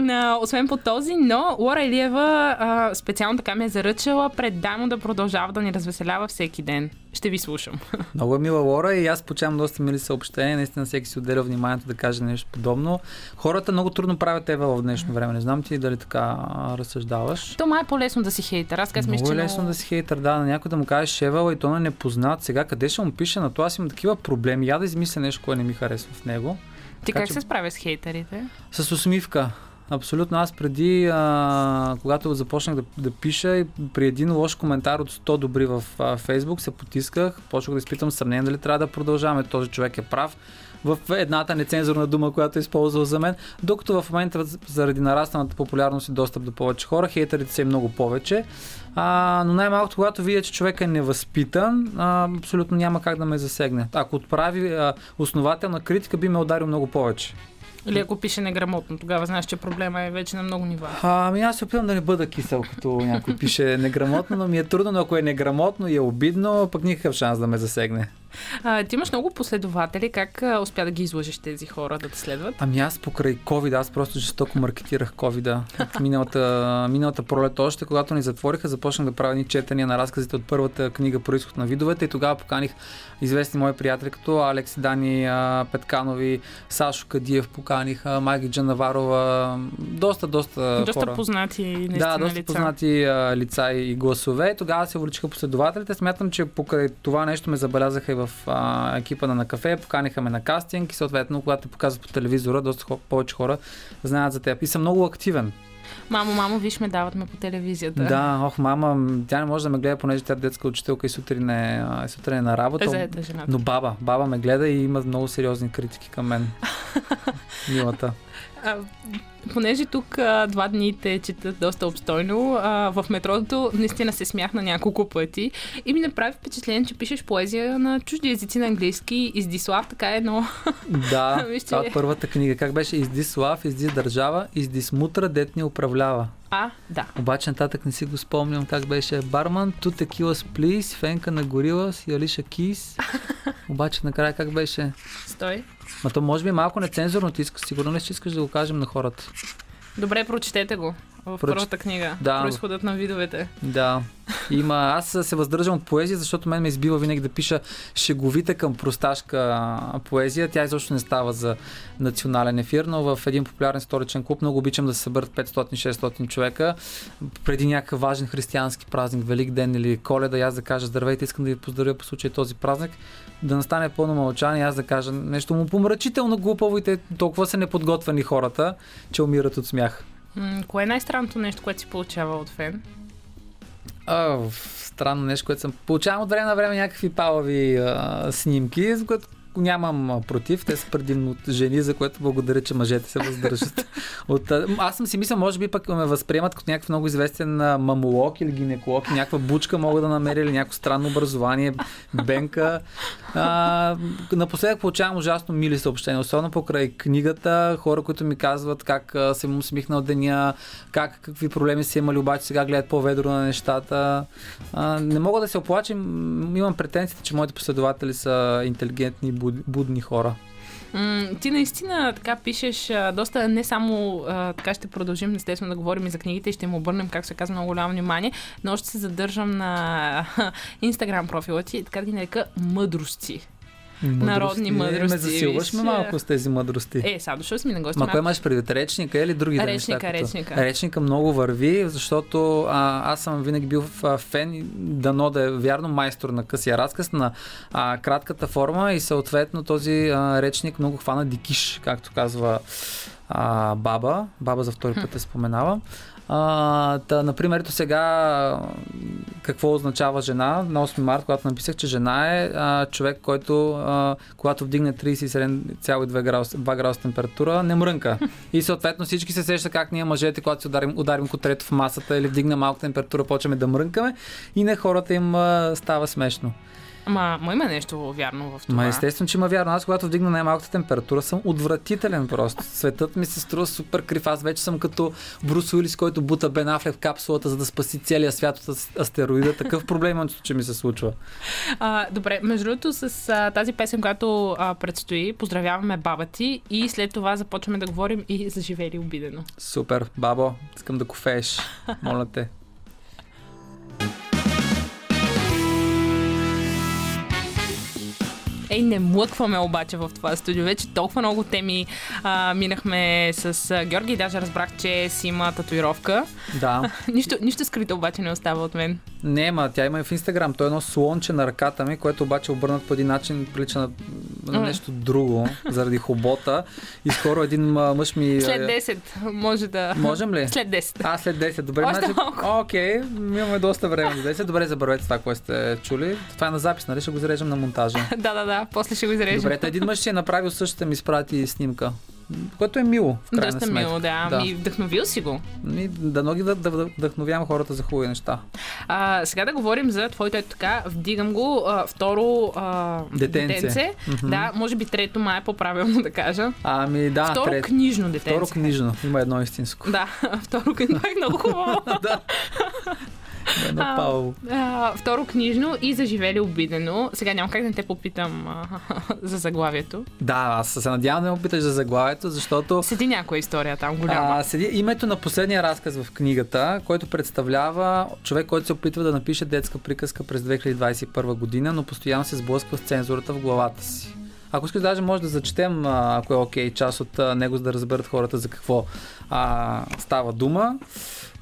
<laughs> а, освен по този, но Лора Илиева а, специално така ме е заръчала предай му да продължава да ни развеселява всеки ден. Ще ви слушам. <laughs> Много е мила Лора и аз получавам доста мили съобщения. Наистина всеки си отделя вниманието да каже нещо подобно. Хората много трудно правят ева в днешно време. Не знам ти дали така разсъждаваш. То май е по-лесно да си хейтър. Аз казвам, Много че е лесно да си хейтър, да, на някой да му кажеш Евала и то на непознат. Сега къде ще му пише на това? Аз имам такива проблеми. Я да измисля нещо, което не ми харесва в него. Ти Така как че- се справя с хейтерите? С усмивка. Абсолютно. Аз преди, а, когато започнах да, да пиша, и при един лош коментар от 100 добри в а, Фейсбук, се потисках, почнах да изпитам съмнение дали трябва да продължаваме. Този човек е прав в едната нецензурна дума, която е използвал за мен, докато в момента заради нарастаната популярност и достъп до повече хора, хейтерите са и много повече. А, но най-малкото, когато видя, че човек е невъзпитан, а, абсолютно няма как да ме засегне. Ако отправи а, основателна критика, би ме ударил много повече. Или ако пише неграмотно, тогава знаеш, че проблема е вече на много нива. А, Ами аз се опитвам да не бъда кисел, като някой пише неграмотно, но ми е трудно, но ако е неграмотно и е обидно, пък никакъв шанс да ме засегне. А, ти имаш много последователи. Как а, успя да ги излъжеш тези хора да те следват? Ами аз покрай COVID, аз просто жестоко маркетирах COVID. Миналата, миналата пролет още, когато ни затвориха, започнах да правя ни четения на разказите от първата книга Происход на видовете и тогава поканих известни мои приятели, като Алекс Дани, Петканови, Сашо Кадиев поканих, а, Майги Джанаварова, доста, доста, Доста хора. познати Да, доста лица. познати а, лица и гласове. Тогава се увеличиха последователите. Смятам, че покрай това нещо ме забелязаха и в а, екипа на, на кафе. Поканиха ме на кастинг и съответно, когато те показват по телевизора, доста хо- повече хора знаят за теб. И съм много активен. Мамо, мамо, виж ме, дават ме по телевизията. Да, ох, мама, тя не може да ме гледа, понеже тя е детска учителка и сутрин е, сутрин е на работа. Заета жената. Но баба, баба ме гледа и има много сериозни критики към мен. <laughs> Милата. А, понеже тук а, два дни те четат доста обстойно, а, в метрото наистина се смях на няколко пъти и ми направи впечатление, че пишеш поезия на чужди езици на английски. Издислав така е едно. <laughs> Да, <laughs> това е първата книга. Как беше? Изди слав, изди държава, изди смутра, дет ни управлява. А, да. Обаче нататък не си го спомням как беше. Барман, ту текила с плис, фенка на горила, с Алиша Кис. <laughs> Обаче накрая как беше? Стой. Ма то може би малко нецензурно, ти искаш, сигурно ли ще искаш да го кажем на хората? Добре, прочетете го. В Проч- първата книга. Да. Происходът на видовете. Да. Има. Аз се въздържам от поезия, защото мен ме избива винаги да пиша шеговита към просташка поезия. Тя изобщо не става за национален ефир, но в един популярен столичен клуб много обичам да се съберат 500-600 човека преди някакъв важен християнски празник, Велик ден или Коледа, аз да кажа здравейте, искам да ви поздравя по случай този празник, да настане пълно мълчание, аз да кажа нещо му помрачително глупаво и те толкова са неподготвени хората, че умират от смях. Кое е най-странното нещо, което си получава от фен? А, странно нещо, което съм. Получавам от време на време някакви палави а, снимки, за което нямам против. Те са предимно от жени, за което благодаря, че мъжете се въздържат. <laughs> от, аз съм си мисля, може би пък ме възприемат като някакъв много известен мамолог или гинеколог, някаква бучка мога да намеря или някакво странно образование, бенка. А, напоследък получавам ужасно мили съобщения, особено покрай книгата, хора, които ми казват как съм усмихнал деня, как, какви проблеми са имали, обаче сега гледат по-ведро на нещата. А, не мога да се оплачем, м, имам претенцията, че моите последователи са интелигентни, буд, будни хора. Ти наистина така пишеш доста, не само така ще продължим естествено да говорим и за книгите и ще им обърнем, как се казва, много голямо внимание, но още се задържам на <laughs> инстаграм профила ти, така да ги нарека мъдрости. Народни Е, мъдрости, Ме засилваш ме виж. малко с тези мъдрости. Е, сега дошъл ми на гости. Ма кой имаш предвид? Речника или други Речника, неща? като- речника. Речника много върви, защото а, аз съм винаги бил в, а, фен, дано да е вярно майстор на късия разказ, на а, кратката форма и съответно този а, речник много хвана дикиш, както казва а, баба. Баба за втори път е споменава. А, та, например, ето сега какво означава жена? На 8 март, когато написах, че жена е а, човек, който а, когато вдигне 37,2 градуса, 2 градуса температура, не мрънка. И съответно всички се сещат как ние мъжете, когато си ударим, ударим котрето в масата или вдигне малко температура, почваме да мрънкаме и на хората им а, става смешно. Ма, ма има нещо вярно в това. Ма естествено, че има вярно. Аз когато вдигна най-малката температура съм отвратителен просто. Светът ми се струва супер крив. Аз вече съм като Брус Уилис, който бута Бен Афлек в капсулата, за да спаси целия свят от ас- астероида. Такъв проблем имам, че ми се случва. А, добре, между другото, с а, тази песен, която а, предстои, поздравяваме баба ти и след това започваме да говорим и за живели обидено. Супер, бабо, искам да кофееш. Моля те. Ей, не млъкваме обаче в това студио. Вече толкова много теми а, минахме с а, Георги даже разбрах, че си има татуировка. Да. <laughs> нищо, нищо скрито обаче не остава от мен. Не, ма тя има и в Инстаграм. Той е едно слонче на ръката ми, което обаче е обърнат по един начин прилича на, на нещо друго, заради хобота. И скоро един мъж ми... След а, 10 може да... Можем ли? След 10. А, след 10. Добре, Още значи... малко. Окей, имаме доста време до 10. Добре, забравете това, което сте чули. Това е на запис, нали? Ще го зарежем на монтажа. <laughs> да, да, да. После ще го изрежем. Добре, един мъж си е направил същата ми изпрати снимка. Което е мило, в крайна Доста сметка. мило, да. да. Ми вдъхновил си го. И дано ги да, да, да вдъхновявам хората за хубави неща. А, сега да говорим за твоето ето така. Вдигам го. А, второ а, Детенце. Мгм. Да, може би трето май е по-правилно да кажа. Ами да, второ трет- книжно детенце. Второ книжно. Има едно истинско. Да, <laughs> второ книжно е много <laughs> хубаво. да. Едно А, второ книжно и заживели обидено. Сега няма как да не те попитам а, <laughs> за заглавието. Да, аз се надявам да ме опиташ за заглавието, защото Седи някоя история там голяма. а, седи името на последния разказ в книгата, който представлява човек, който се опитва да напише детска приказка през 2021 година, но постоянно се сблъсква с цензурата в главата си. Ако искаш, даже може да зачетем, ако е окей, част от него, за да разберат хората за какво а, става дума.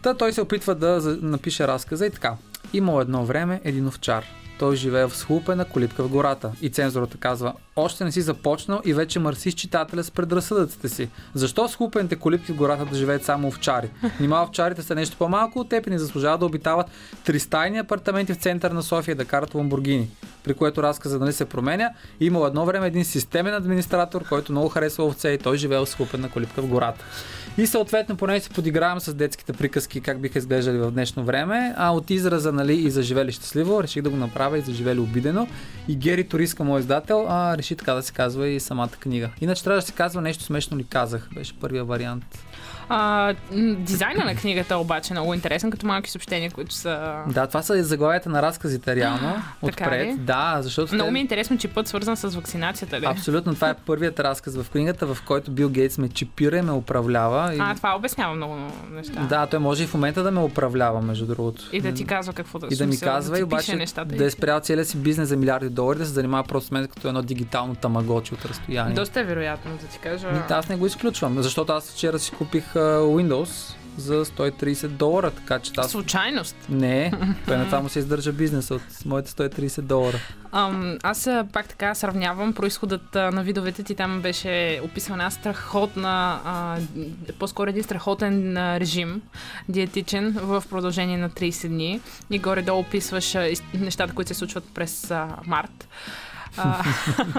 Та той се опитва да напише разказа и така. Имало едно време един овчар. Той живее в схлупена колитка в гората. И цензурата казва, още не си започнал и вече мърсиш читателя с предразсъдъците си. Защо схлупените колитки в гората да живеят само овчари? Нима овчарите са нещо по-малко от теб и не заслужават да обитават тристайни апартаменти в център на София да карат ламбургини. При което разказа нали се променя. Имал едно време един системен администратор, който много харесва овце и той живее в схлупена колитка в гората. И съответно, поне си подигравам с детските приказки, как биха изглеждали в днешно време, а от израза, нали, и заживели щастливо, реших да го направя и заживели обидено. И Гери Ториска, мой издател, а, реши така да се казва и самата книга. Иначе трябва да се казва нещо смешно ли казах, беше първия вариант. А, дизайна на книгата обаче е много интересен, като малки съобщения, които са... Да, това са и заглавията на разказите реално. така ли? отпред. Да, защото. Много ми е интересно, че път свързан с вакцинацията. Ли? Абсолютно, това е първият разказ в книгата, в който Бил Гейтс ме чипира и ме управлява. И... А, това обяснява много неща. Да, той може и в момента да ме управлява, между другото. И да ти казва какво да и да ми казва да и обаче нещата. да е спрял целия си бизнес за милиарди долари, да се занимава просто с мен като едно дигитално тамагочи от разстояние. Доста е вероятно, да ти кажа. Ми, Аз не го изключвам, защото аз вчера си купих Windows за 130 долара, така че аз... Случайност. Не, <laughs> той това му се издържа бизнеса от моите 130 долара. Ам, аз пак така сравнявам происходът на видовете ти. Там беше описана една страхотна, а, по-скоро един страхотен режим, диетичен, в продължение на 30 дни. И горе-долу описваш нещата, които се случват през а, март. А,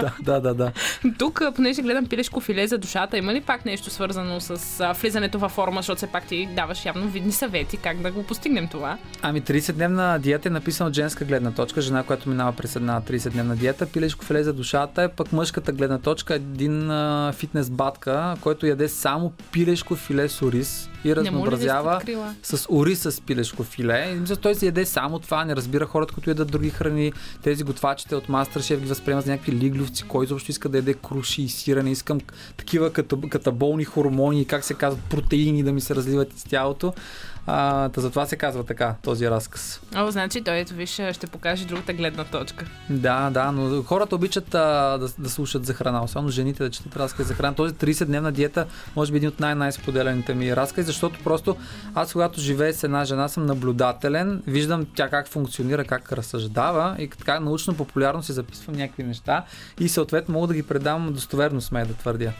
<laughs> да, да, да, да. тук, понеже гледам пилешко филе за душата, има ли пак нещо свързано с а, влизането във форма, защото все пак ти даваш явно видни съвети как да го постигнем това? Ами 30-дневна диета е написана от женска гледна точка. Жена, която минава през една 30-дневна диета. Пилешко филе за душата е пък мъжката гледна точка. Един а, фитнес батка, който яде само пилешко филе с ориз и разнообразява с ориз с пилешко филе. И той си яде само това, не разбира хората, които ядат други храни. Тези готвачите от Мастершеф ги възприемат за някакви лиглювци, кой изобщо иска да яде круши и сира. Не искам такива ката, катаболни хормони, как се казват, протеини да ми се разливат из тялото. А, та затова се казва така, този разказ. О, значи той, ето виж, ще покаже другата гледна точка. Да, да, но хората обичат а, да, да слушат за храна, особено жените да четат разкази за храна. Този 30-дневна диета може би един от най-най-споделените ми разкази, защото просто аз когато живея с една жена съм наблюдателен, виждам тя как функционира, как разсъждава и така научно-популярно си записвам някакви неща и съответно мога да ги предам достоверно, сме да твърдя.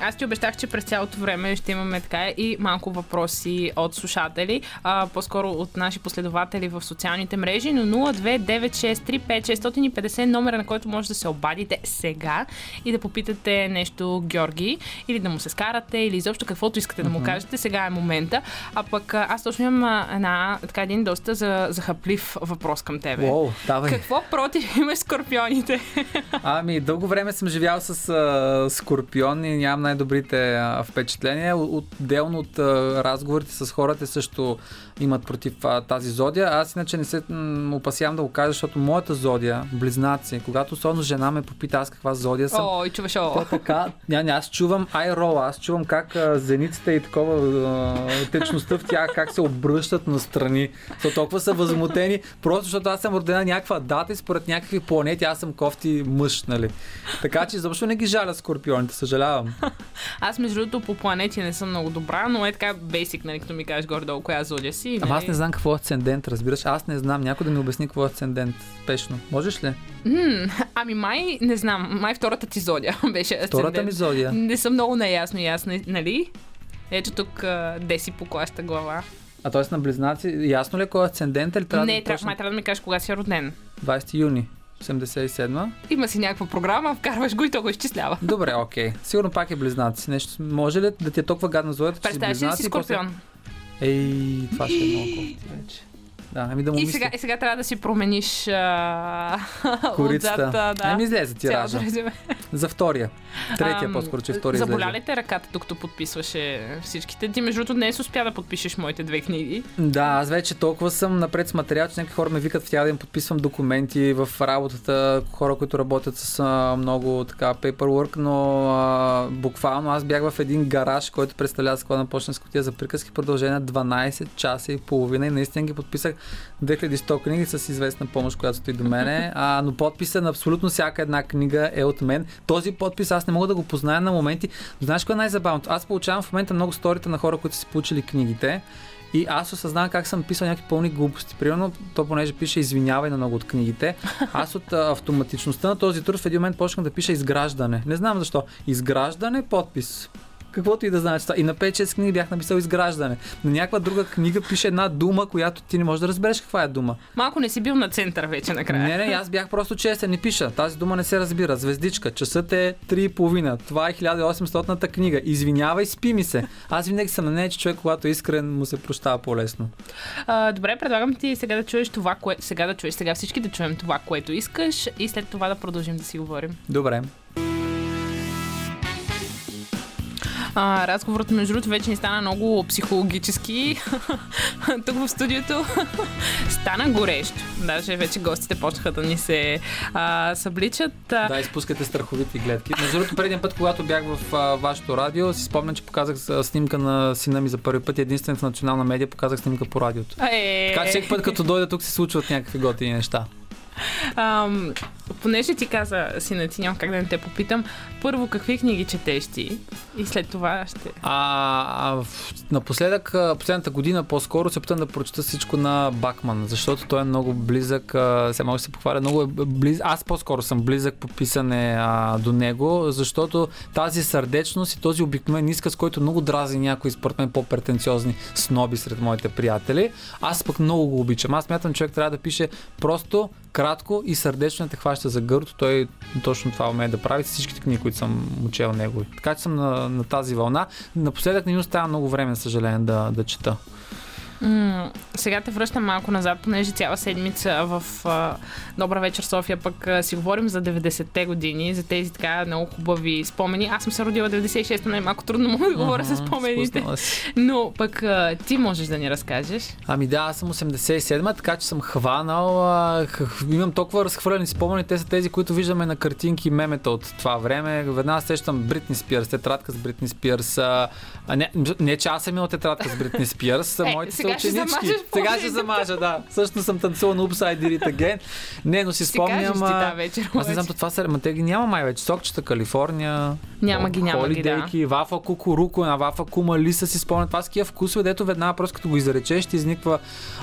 Аз ти обещах, че през цялото време ще имаме така и малко въпроси от слушатели. Слушатели, а, по-скоро от наши последователи в социалните мрежи, но 029635650 номера, на който може да се обадите сега и да попитате нещо Георги, или да му се скарате, или изобщо каквото искате да му кажете. Сега е момента. А пък аз точно имам една, така, един доста за, захаплив въпрос към тебе. Уоу, давай. Какво против имаш скорпионите? <laughs> Ами, дълго време съм живял с а, скорпион и нямам най-добрите а, впечатления. От- Отделно от а, разговорите с хората също имат против а, тази зодия. Аз иначе не се м, опасявам да го кажа, защото моята зодия, близнаци, когато особено жена ме попита аз каква зодия съм, О, и чуваш, о. то така, ня, ня, аз чувам айрола, аз чувам как а, зениците и такова а, течността в тях, как се обръщат настрани. То толкова са възмутени, просто защото аз съм родена някаква дата и според някакви планети аз съм кофти мъж, нали? Така че изобщо не ги жаля скорпионите, съжалявам. Аз, между другото, по планети не съм много добра, но е така бейсик, нали, като ми кажеш горе-долу коя зодия си. Ама нали? аз не знам какво е асцендент, разбираш? Аз не знам. Някой да ми обясни какво е асцендент. Спешно. Можеш ли? М, ами май, не знам, май втората ти зодия <laughs> беше Втората асцендент. ми зодия. Не съм много наясно и аз, не- нали? Ето тук Деси поклаща глава. А т.е. на близнаци, ясно ли е кой е асцендент или трябва не, да точно май трябва да ми кажеш кога си роден. 20 юни 87 Има си някаква програма, вкарваш го и то го изчислява. Добре, окей. Сигурно пак е близнаци. Нещо, може ли да ти е толкова гадна зодията, че си Представяш ли близнаци? си и после- скорпион? Ей, това ще Да, ами да му И сега, и сега трябва да си промениш а... <laughs> Корицата. отзад, да. Не ми излезе тиража. За втория. Третия Ам, по-скоро, че втори Заболя ли те ръката, докато подписваше всичките? Ти, между другото, днес успя да подпишеш моите две книги. Да, аз вече толкова съм напред с материал, че някакви хора ме викат в тях да им подписвам документи в работата, хора, които работят с а, много така paperwork, но а, буквално аз бях в един гараж, който представлява склада на почтенска кутия за приказки, продължение на 12 часа и половина и наистина ги подписах 2100 книги с известна помощ, която стои до мене, а, но подписа на абсолютно всяка една книга е от мен. Този подпис аз не мога да го позная на моменти. Знаеш кое е най-забавното? Аз получавам в момента много сторита на хора, които са получили книгите. И аз осъзнавам как съм писал някакви пълни глупости. Примерно, то понеже пише извинявай на много от книгите, аз от а, автоматичността на този труд в един момент почнах да пиша изграждане. Не знам защо. Изграждане, подпис. Каквото и да знаеш това. И на 5-6 книги бях написал изграждане. На някаква друга книга пише една дума, която ти не можеш да разбереш каква е дума. Малко не си бил на център вече накрая. Не, не, аз бях просто честен. Не пиша. Тази дума не се разбира. Звездичка. Часът е 3,5. Това е 1800-та книга. Извинявай, спи ми се. Аз винаги съм на нея, че човек, когато е искрен, му се прощава по-лесно. А, добре, предлагам ти сега да чуеш това, което... Сега да чуеш, сега всички да чуем това, което искаш и след това да продължим да си говорим. Добре. А, разговорът, между другото, вече ни стана много психологически. <laughs> Тук в студиото <laughs> стана горещо. Даже вече гостите почнаха да ни се а, събличат. Да, изпускате страховити гледки. Между другото, предния път, когато бях в а, вашето радио, си спомням, че показах снимка на сина ми за първи път и единствената национална медия показах снимка по радиото. Е, Така че всеки път, като дойда тук, се случват някакви готини неща. Ам, понеже ти каза, сина ти, как да не те попитам, първо какви книги четеш ти и след това ще... А, а в- напоследък, последната година по-скоро се опитвам да прочета всичко на Бакман, защото той е много близък, а, сега мога да се похваля, много е близък, аз по-скоро съм близък по писане а, до него, защото тази сърдечност и този обикновен изказ, който много дразни някои според мен по-претенциозни сноби сред моите приятели, аз пък много го обичам. Аз мятам, човек трябва да пише просто, кратко и сърдечно те хваща за гърто. Той точно това умее да прави с всичките книги, които съм учел негови. Така че съм на, на тази вълна. Напоследък не ми остава много време, съжаление, да, да чета. М- сега те връщам малко назад, понеже цяла седмица в а, Добра вечер София пък а, си говорим за 90-те години, за тези така много хубави спомени. Аз съм се родила 96-та, най-малко трудно мога да говоря с спомените. Но пък а, ти можеш да ни разкажеш. Ами да, аз съм 87, така че съм хванал. А, имам толкова разхвърлени спомени. Те са тези, които виждаме на картинки мемета от това време. Веднага сещам Бритни Спирс, тетрадка с Бритни Спирс. А, а не, не, че аз съм имал тетрадка с Бритни Спирс, <laughs> Е, моите са сега ще замажеш Сега ще замажа, да. Също съм танцувал на Upside It Again. Не, но си спомням. ти вечер. аз не знам, то това са, ма те ги няма май вече. Сокчета, Калифорния. Няма ги, няма ги, да. Вафа кукуруко, на вафа кума лиса си спомня. Това са такива вкусове, дето веднага просто като го изречеш, ще изниква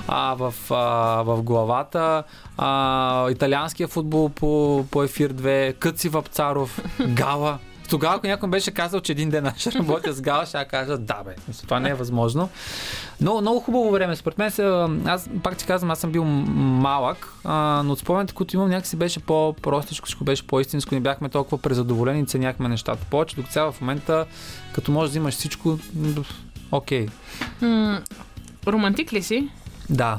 а, в, а, в главата. А, италианския футбол по, по ефир 2, Къци Вапцаров, Гала. Тогава, ако някой беше казал, че един ден ще работя с Гал, ще кажа да, бе. Това не е възможно. Но много хубаво време. Според мен, аз пак ти казвам, аз съм бил малък, а, но от спомените, които имам, някакси беше по-простичко, беше по-истинско, не бяхме толкова презадоволени и ценяхме нещата повече, докато сега в момента, като можеш да имаш всичко, окей. М- романтик ли си? Да.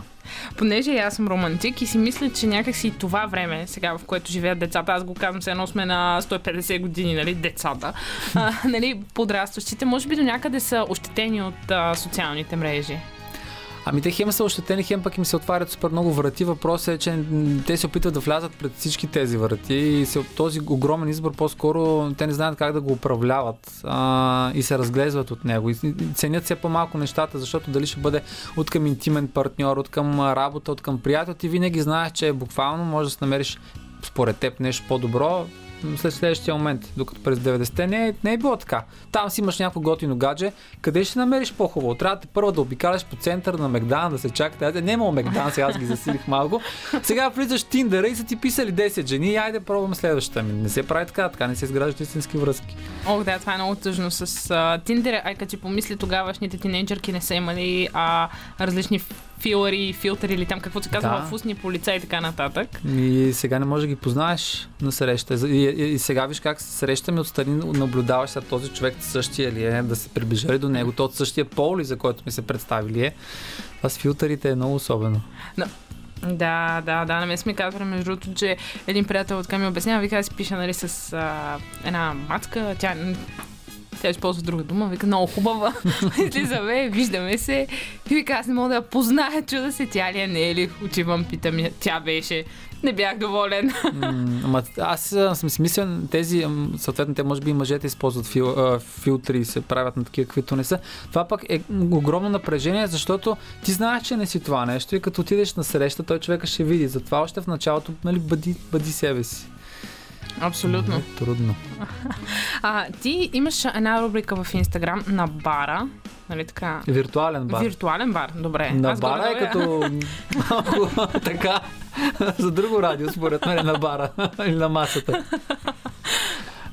Понеже аз съм романтик и си мисля, че някакси това време, сега в което живеят децата, аз го казвам, все едно сме на 150 години, нали, децата, а, <laughs> нали, подрастващите, може би до някъде са ощетени от а, социалните мрежи. Ами те хем са ощетени, хем пък им се отварят супер много врати. Въпросът е, че те се опитват да влязат пред всички тези врати и се, този огромен избор по-скоро те не знаят как да го управляват а, и се разглезват от него. И, ценят все по-малко нещата, защото дали ще бъде от към интимен партньор, от към работа, от към приятел, ти винаги знаеш, че буквално можеш да намериш според теб нещо по-добро след следващия момент, докато през 90-те не, е- не е било така. Там си имаш някакво готино гадже, къде ще намериш по-хубаво? Трябва да те първо да обикаляш по център на Мегдан, да се чакате. Не е имало Мегдан, сега аз ги засилих малко. Сега влизаш в Тиндъра и са ти писали 10 жени айде пробваме следващата. Ами не се прави така, така не се изграждат истински връзки. Ох, да, това е много тъжно с а, Тиндер. Ай, като си помисли, тогавашните тинейджърки не са имали а, различни филари, филтъри или там какво се казва, Да. в устни полица и така нататък. И сега не можеш да ги познаеш на среща. И, и, и сега виж как се срещаме отстрани, наблюдаваш сега този човек същия ли е, да се приближа ли до него, то от същия пол ли, за който ми се представи ли е. Това с филтърите е много особено. Да, да, да. На мен сме казвали, между другото, че един приятел от ми обяснява, вика, аз си пиша, нали, с а, една мацка, тя, тя използва друга дума, вика, много хубава. <laughs> Излизаме, виждаме се. И вика, аз не мога да я позная, чуда се, тя ли е, не е ли, отивам, питам, я. тя беше. Не бях доволен. М, Ама аз съм си мислил, тези, съответно, те може би и мъжете използват фил, а, филтри и се правят на такива, каквито не са. Това пък е огромно напрежение, защото ти знаеш, че не си това нещо и като отидеш на среща, той човека ще види. Затова още в началото, нали, бъди, бъди себе си. Абсолютно. Е трудно. А, ти имаш една рубрика в Инстаграм на бара, нали така? Виртуален бар. Виртуален бар, добре. На Аз бара е като малко <laughs> така за друго радио, според мен, на бара <laughs> или на масата. <laughs>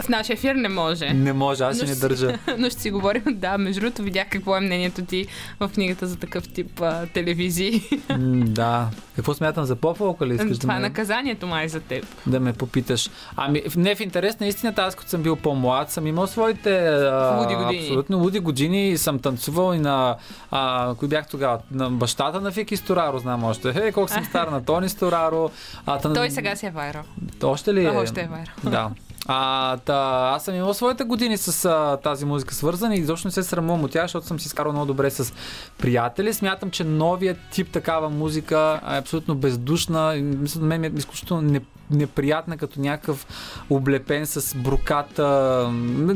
В нашия ефир не може. Не може, аз Но си не ще- държа. <laughs> Но ще си говорим, да, между другото видях какво е мнението ти в книгата за такъв тип а, телевизии. М, Да. Какво смятам за поп ли искаш Това да е ме, наказанието май за теб. да ме попиташ? Ами, не в интерес на истината, аз като съм бил по-млад, съм имал своите а, Луди години. абсолютно луди години и съм танцувал и на, а, кои бях тогава, на бащата на Фики Стораро, знам още. Е, колко съм стар на Тони Стораро. А, тан... Той сега си е вайрал. Още ли е? още е вайрал. Да. <laughs> А, та, аз съм имал своите години с а, тази музика свързана и изобщо не се срамувам от тях, защото съм си изкарал много добре с приятели. Смятам, че новият тип такава музика е абсолютно бездушна. Мисля, на мен е изключително не, неприятна, като някакъв облепен с броката. М,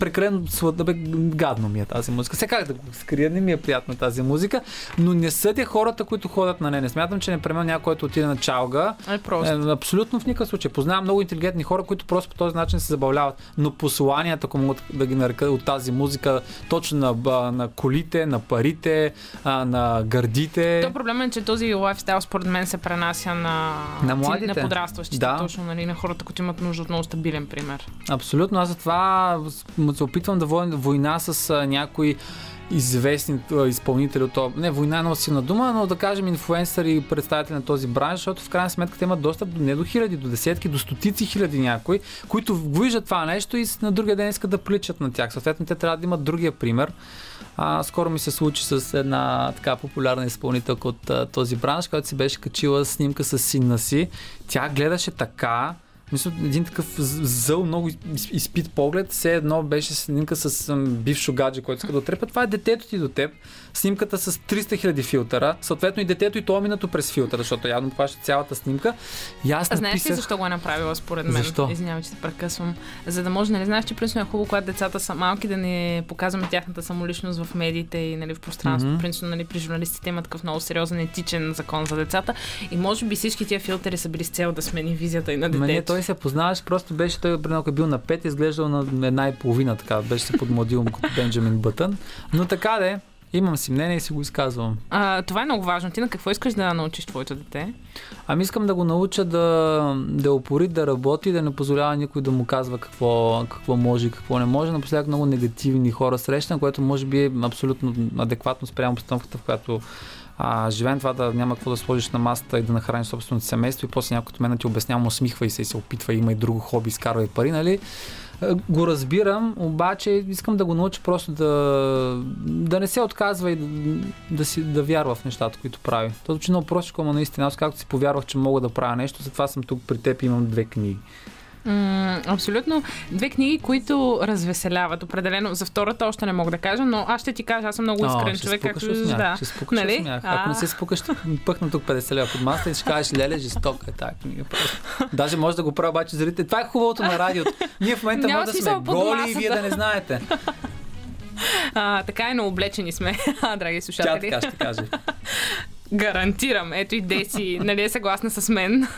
Прекалено слада, бе, гадно ми е тази музика. Сега как да го скрия, не ми е приятна тази музика, но не съдя хората, които ходят на нея. Не смятам, че непременно някой, който отиде на чалга, Е, просто. е, абсолютно в никакъв случай. Познавам много интелигентни хора, които просто по този начин се забавляват. Но посланията, ако могат да ги нарека от тази музика, точно на, на колите, на парите, на гърдите. То проблема е, че този лайфстайл според мен се пренася на, На младите. на подрастващите. Да. Точно, нали, на хората, които имат нужда от много стабилен пример. Абсолютно. Аз затова се опитвам да водя война с някои известни изпълнители от това. Не, война е много силна дума, но да кажем инфлуенсъри и представители на този бранш, защото в крайна сметка те имат достъп до не до хиляди, до десетки, до стотици хиляди някои, които виждат това нещо и на другия ден искат да приличат на тях. Съответно, те трябва да имат другия пример. А, скоро ми се случи с една така популярна изпълнителка от а, този бранш, която си беше качила снимка с сина си. Тя гледаше така, мисля, един такъв зъл, много из- изпит поглед, все едно беше снимка с бившо гадже, който иска да отрепа. Това е детето ти до теб. Снимката с 300 000 филтъра. Съответно и детето и то е минато през филтъра, защото явно хваща цялата снимка. И аз А знаеш ли защо го е направила според мен? Защо? Извинявай, че те прекъсвам. За да може, нали, знаеш, че принципно е хубаво, когато децата са малки, да не показваме тяхната самоличност в медиите и нали, в пространството. Мгм. Принципно, нали, при журналистите има такъв много сериозен етичен закон за децата. И може би всички тия филтъри са били с цел да смени визията и на Ма не, детето. той се познаваш, просто беше, той ако е бил на 5, изглеждал на една и половина, така, беше се подмладил като <laughs> Бенджамин Бътън. Но така де, Имам си мнение и си го изказвам. А, това е много важно. Ти на какво искаш да научиш твоето дете? Ами искам да го науча да, да опори, да работи, да не позволява никой да му казва какво, какво може и какво не може. Напоследък много негативни хора срещна, което може би е абсолютно адекватно спрямо обстановката, в която а, живеем това да няма какво да сложиш на масата и да нахраниш собственото семейство и после някой от мен да ти обяснява, усмихва се и се опитва, има и друго хоби, изкарва и пари, нали? Го разбирам, обаче искам да го науча просто да, да не се отказва и да, да, си, да вярва в нещата, които прави. То звучи много простичко, но наистина, аз както си повярвах, че мога да правя нещо, затова съм тук при теб и имам две книги. М- абсолютно. Две книги, които развеселяват. Определено. За втората още не мога да кажа, но аз ще ти кажа, аз съм много искрен ще човек. Както, смях, да. ще спукаш Нали? смях. Ако не се спукаш, ще пъхна тук 50 лева под масата и ще кажеш, леле, жестока е тази книга. Даже може да го правя, обаче зрите. Това е хубавото на радиото. Ние в момента може да сме голи и вие да не знаете. А, така е, но облечени сме, <laughs> драги Тя слушатели. така ще каже. Гарантирам. Ето и Деси, нали е съгласна с мен.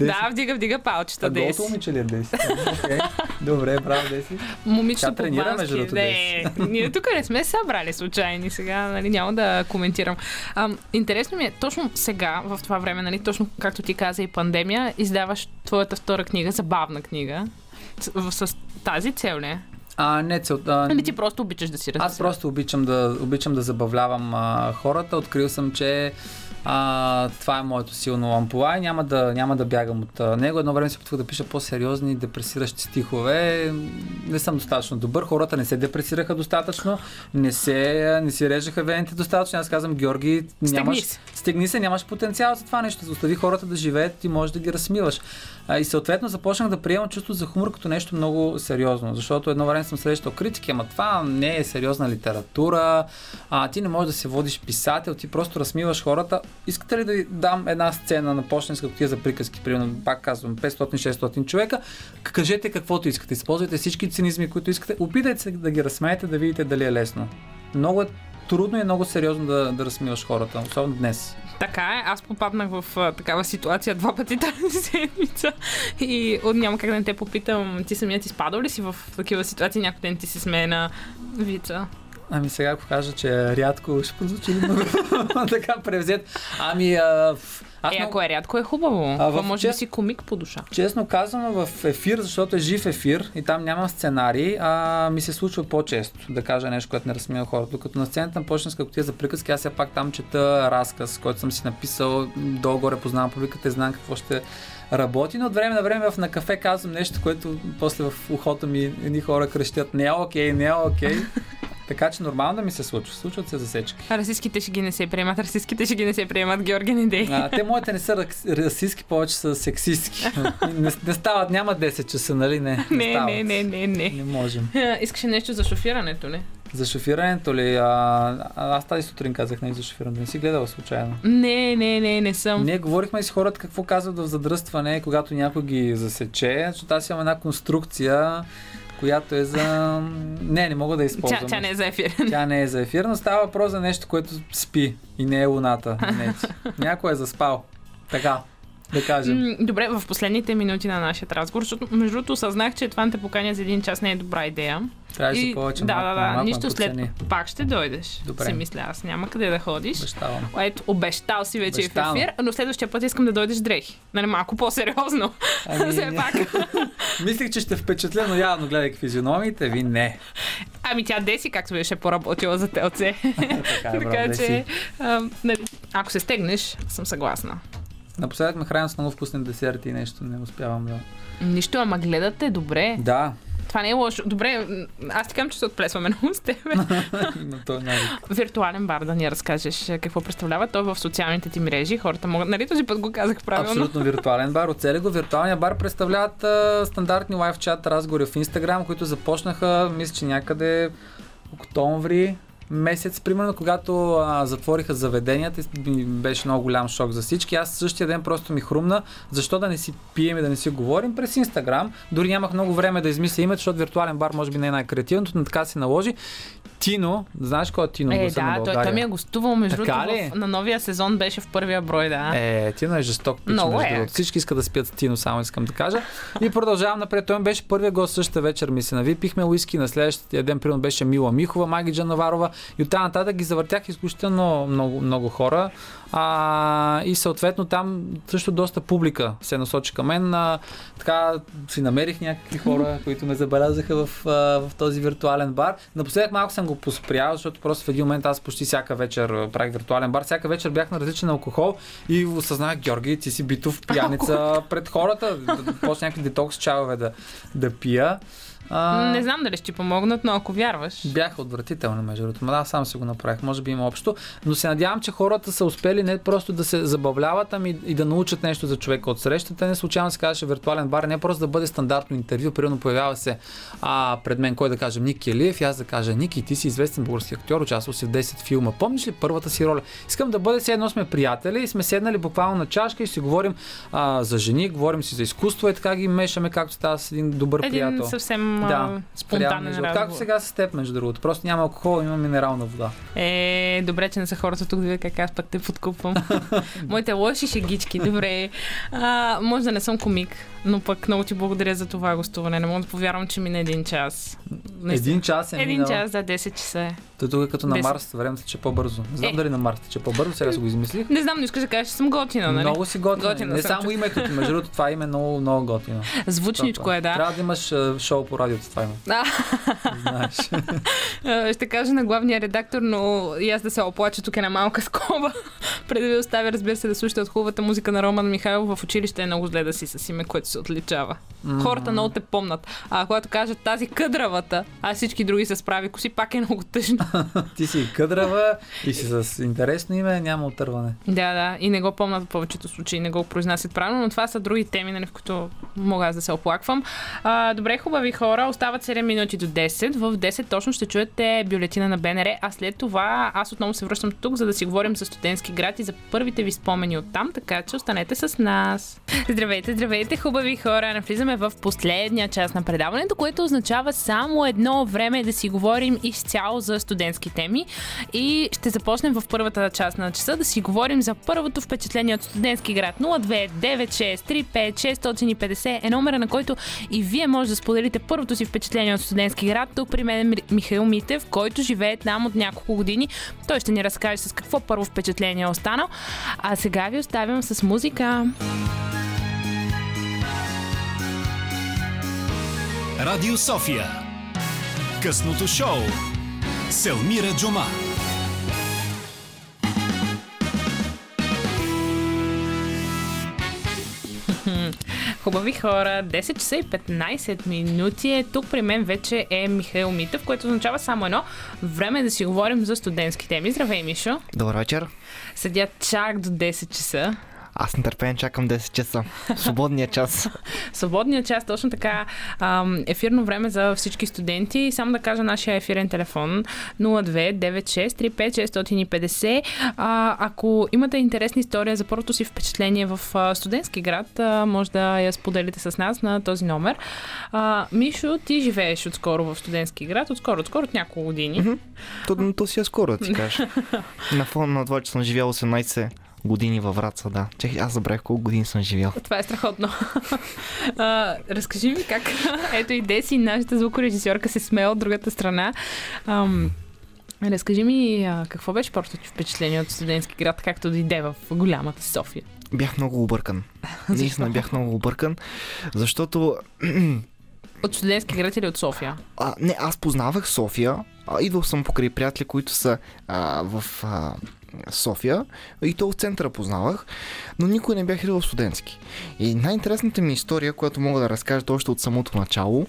Да, вдига, вдига палчета, А голото момиче ли е Деси? Окей. Добре, браво, Деси. Момичето тренира, между другото, Не, ние тук не сме събрали случайни сега, нали, няма да коментирам. А, интересно ми е, точно сега, в това време, нали, точно както ти каза и пандемия, издаваш твоята втора книга, забавна книга. С, с тази цел ли? А, не целта. Или ти просто обичаш да си развеселяш? Аз просто обичам да, обичам да забавлявам а, хората. Открил съм, че а, това е моето силно ампула и няма да, няма да бягам от а, него. Едно време се опитвах да пиша по-сериозни, депресиращи стихове. Не съм достатъчно добър. Хората не се депресираха достатъчно, не, се, не си режаха вените достатъчно. Аз казвам, Георги, нямаш, Стегни се. стегни се, нямаш потенциал за това нещо. Остави хората да живеят, ти можеш да ги разсмиваш. А, и съответно започнах да приемам чувство за хумор като нещо много сериозно, защото едно време съм срещал критики, ама това не е сериозна литература, а, ти не можеш да се водиш писател, ти просто разсмиваш хората. Искате ли да ви дам една сцена на почтенска кутия за приказки, примерно, пак казвам, 500-600 човека, кажете каквото искате, използвайте всички цинизми, които искате, опитайте се да ги разсмеете, да видите дали е лесно. Много е трудно и много сериозно да, да разсмиваш хората, особено днес. Така е, аз попаднах в а, такава ситуация два пъти <laughs> тази седмица и от няма как да не те попитам, ти самият изпадал ли си в такива ситуации, някой ден ти се смее на вица? Ами сега, ако кажа, че рядко, ще прозвучи много <laughs> така превзет. Ами, а, в- аз е, много, ако е рядко е хубаво. А, в може чест- си комик по душа. честно казано, в ефир, защото е жив ефир и там няма сценарий, а ми се случва по-често да кажа нещо, което не разсмива хората. Докато на сцената на почтенска кутия за приказки, аз все пак там чета разказ, който съм си написал, долу-горе познавам публиката и знам какво ще работи, но от време на време в на кафе казвам нещо, което после в ухото ми едни хора крещят не е окей, не е окей. <laughs> Така че нормално да ми се случва. Случват се засечки. Расистските ще ги не се приемат, расистските ще ги не се приемат, Георги Недей. А, те моите не са расистски, повече са сексистски. Не, не стават, няма 10 часа, нали? Не, не, Не, стават. не, не, не, не. Не можем. Искаше нещо за шофирането, не? За шофирането ли? А, а- аз тази сутрин казах не за шофирането. Не си гледала случайно. Не, не, не, не съм. Ние говорихме с хората какво казват в задръстване, когато някой ги засече, защото аз имам една конструкция, която е за... Не, не мога да Тя, използвам. тя не е за ефир. <laughs> Тя не е за ефир, но става въпрос за нещо, което спи и не е луната. Не. Някой е заспал. Така, да кажем. Добре, в последните минути на нашия разговор, защото между другото осъзнах, че това да те поканя за един час не е добра идея. Трябваше И- повече. да, малко, да, да, малко нищо след подцени. пак ще дойдеш. Добре. Си мисля, аз няма къде да ходиш. Обещавам. Ето, обещал си вече Обещано. в ефир, но следващия път искам да дойдеш дрехи. Нали, малко по-сериозно. Ами, <laughs> Все пак. <laughs> Мислих, че ще впечатля, но явно гледайки физиономиите ви, не. Ами тя Деси както беше поработила за телце. <laughs> Така така че... а, нали, ако се стегнеш, съм съгласна. Напоследък ме храня с много вкусни десерти и нещо не успявам да... Нищо, ама гледате добре. Да, Това не е лошо. Добре, аз ти казвам, че се отплесваме <laughs> много с тебе. <laughs> но то е. Виртуален бар да ни разкажеш е, какво представлява. Той в социалните ти мрежи. Хората могат... Нали този път го казах правилно? Абсолютно виртуален бар. Оцели го. Виртуалния бар представляват а, стандартни лайв чат разговори в Инстаграм, които започнаха, мисля, че някъде октомври месец, примерно, когато а, затвориха заведенията, беше много голям шок за всички. Аз същия ден просто ми хрумна, защо да не си пием и да не си говорим през Инстаграм. Дори нямах много време да измисля името, защото виртуален бар може би не е най-креативното, но така се наложи. Тино, знаеш кой е Тино? Е, да, той, той ми е гостувал, между другото, на новия сезон беше в първия брой, да. Е, Тино е жесток пич, Много е. Всички искат да спят с Тино, само искам да кажа. И продължавам напред. Той беше първия гост същата вечер, ми се нави. Пихме уиски на следващия ден, примерно беше Мила Михова, Маги Джановарова И оттам нататък ги завъртях изключително много, много хора. А, и съответно там също доста публика се насочи към мен. А, така си намерих някакви хора, <laughs> които ме забелязаха в, а, в този виртуален бар. Напоследък малко съм го поспрял, защото просто в един момент аз почти всяка вечер правих виртуален бар. Всяка вечер бях на различен алкохол и осъзнах, Георги, ти си битов пияница пред хората. После някакви детокс чалове да, да пия. А... Не знам дали ще помогнат, но ако вярваш. Бяха отвратителни, между другото. Да, сам се го направих. Може би има общо. Но се надявам, че хората са успели не просто да се забавляват, ами и да научат нещо за човека от срещата. Не случайно се казваше виртуален бар, не просто да бъде стандартно интервю. Примерно появява се а, пред мен кой да каже Ники Елиев и аз да кажа Ники, ти си известен български актьор, участвал си в 10 филма. Помниш ли първата си роля? Искам да бъде все едно сме приятели и сме седнали буквално на чашка и си говорим а, за жени, говорим си за изкуство и така ги мешаме, както става с един добър един приятел. съвсем да, спонтанен разговор. Както сега с теб, между другото. Просто няма алкохол, има минерална вода. Е, добре, че не са хората тук да видят как аз пък те подкупвам. <laughs> Моите лоши шегички, добре. А, може да не съм комик, но пък много ти благодаря за това гостуване. Не мога да повярвам, че мина един час. Не един час е Един минал. час, да, 10 часа е. Той тук е като на 10. Марс, времето тече по-бързо. Не знам Е. дали на Марс тече по-бързо, сега си го измислих. Не знам, не искаш да кажеш, че съм готина, нали? Много си готина. Готина не само че- името ти, между другото, това име е много, много готино. <laughs> Звучничко е, да. Трябва да имаш шоу по радиото, това има. Знаеш. а, <laughs> ще кажа на главния редактор, но и аз да се оплача тук е на малка скоба. <laughs> Преди да ви оставя, разбира се, да слушате от хубавата музика на Роман Михайлов в училище е много зле да си с име, което се отличава. Хората много те помнат. А когато кажат тази къдравата, а всички други се справи коси, пак е много тъжно. <laughs> Ти си къдрава и си с интересно име, няма отърване. Да, да, и не го помнят в повечето случаи, не го произнасят правилно, но това са други теми, нали, в които мога аз да се оплаквам. А, добре, хубави хора, остават 7 минути до 10. В 10 точно ще чуете бюлетина на БНР, а след това аз отново се връщам тук, за да си говорим за студентски град и за първите ви спомени от там, така че останете с нас. Здравейте, здравейте, хубави хора! Навлизаме в последния част на предаването, което означава само едно време да си говорим изцяло за студентски теми. И ще започнем в първата част на часа да си говорим за първото впечатление от студентски град 029635650 е номера, на който и вие може да споделите първото си впечатление от студентски град. Тук при мен е Ми- Михаил Митев, който живее там от няколко години. Той ще ни разкаже с какво първо впечатление е останал. А сега ви оставям с музика. Радио София. Късното шоу. Селмира Джума. Хубави хора, 10 часа и 15 минути е. Тук при мен вече е Михаил Митев, което означава само едно. Време е да си говорим за студентски теми. Здравей, Мишо. Добър вечер. Седя чак до 10 часа. Аз нетърпение чакам 10 часа. Свободния час. <laughs> Свободният час, точно така, ефирно време за всички студенти. Само да кажа нашия ефирен телефон 029635 А, ако имате интересна история за първото си впечатление в студентски град, може да я споделите с нас на този номер. Мишо, ти живееш отскоро в студентски град, отскоро, отскоро от няколко години. То, то си е скоро, ти кажа. <laughs> На фона на това, че съм живял 18 години във Враца, да. Чех, аз забравих колко години съм живял. Това е страхотно. <laughs> а, разкажи ми как. <laughs> Ето и Деси, нашата звукорежисьорка, се смее от другата страна. Ам, разкажи ми а, какво беше първото ти впечатление от студентски град, както дойде в голямата София. Бях много объркан. <laughs> Наистина бях много объркан, защото <clears throat> От студентски град или от София? а, не, аз познавах София, а, идвал съм покрай приятели, които са а, в а, София и то от центъра познавах, но никой не бях идвал в студентски. И най-интересната ми история, която мога да разкажа още от самото начало,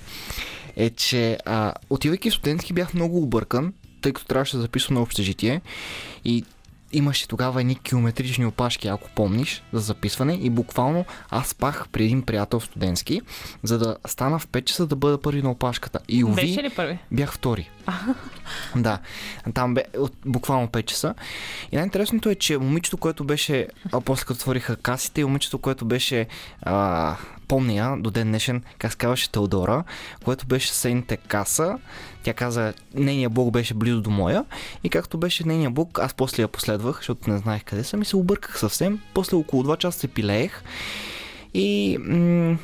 е, че а, отивайки в студентски бях много объркан, тъй като трябваше да записвам на общежитие и имаше тогава едни километрични опашки, ако помниш, за записване и буквално аз спах при един приятел студентски, за да стана в 5 часа да бъда първи на опашката. И уви, Беше ли първи? Бях втори. <laughs> да, там бе от буквално 5 часа. И най-интересното е, че момичето, което беше, а после като отвориха касите, и момичето, което беше, а, помня до ден днешен, как казваше Теодора, което беше съседните каса. Тя каза, нейният блок беше близо до моя. И както беше нейният блок, аз после я последвах, защото не знаех къде съм и се обърках съвсем. После около 2 часа се пилеех. И м-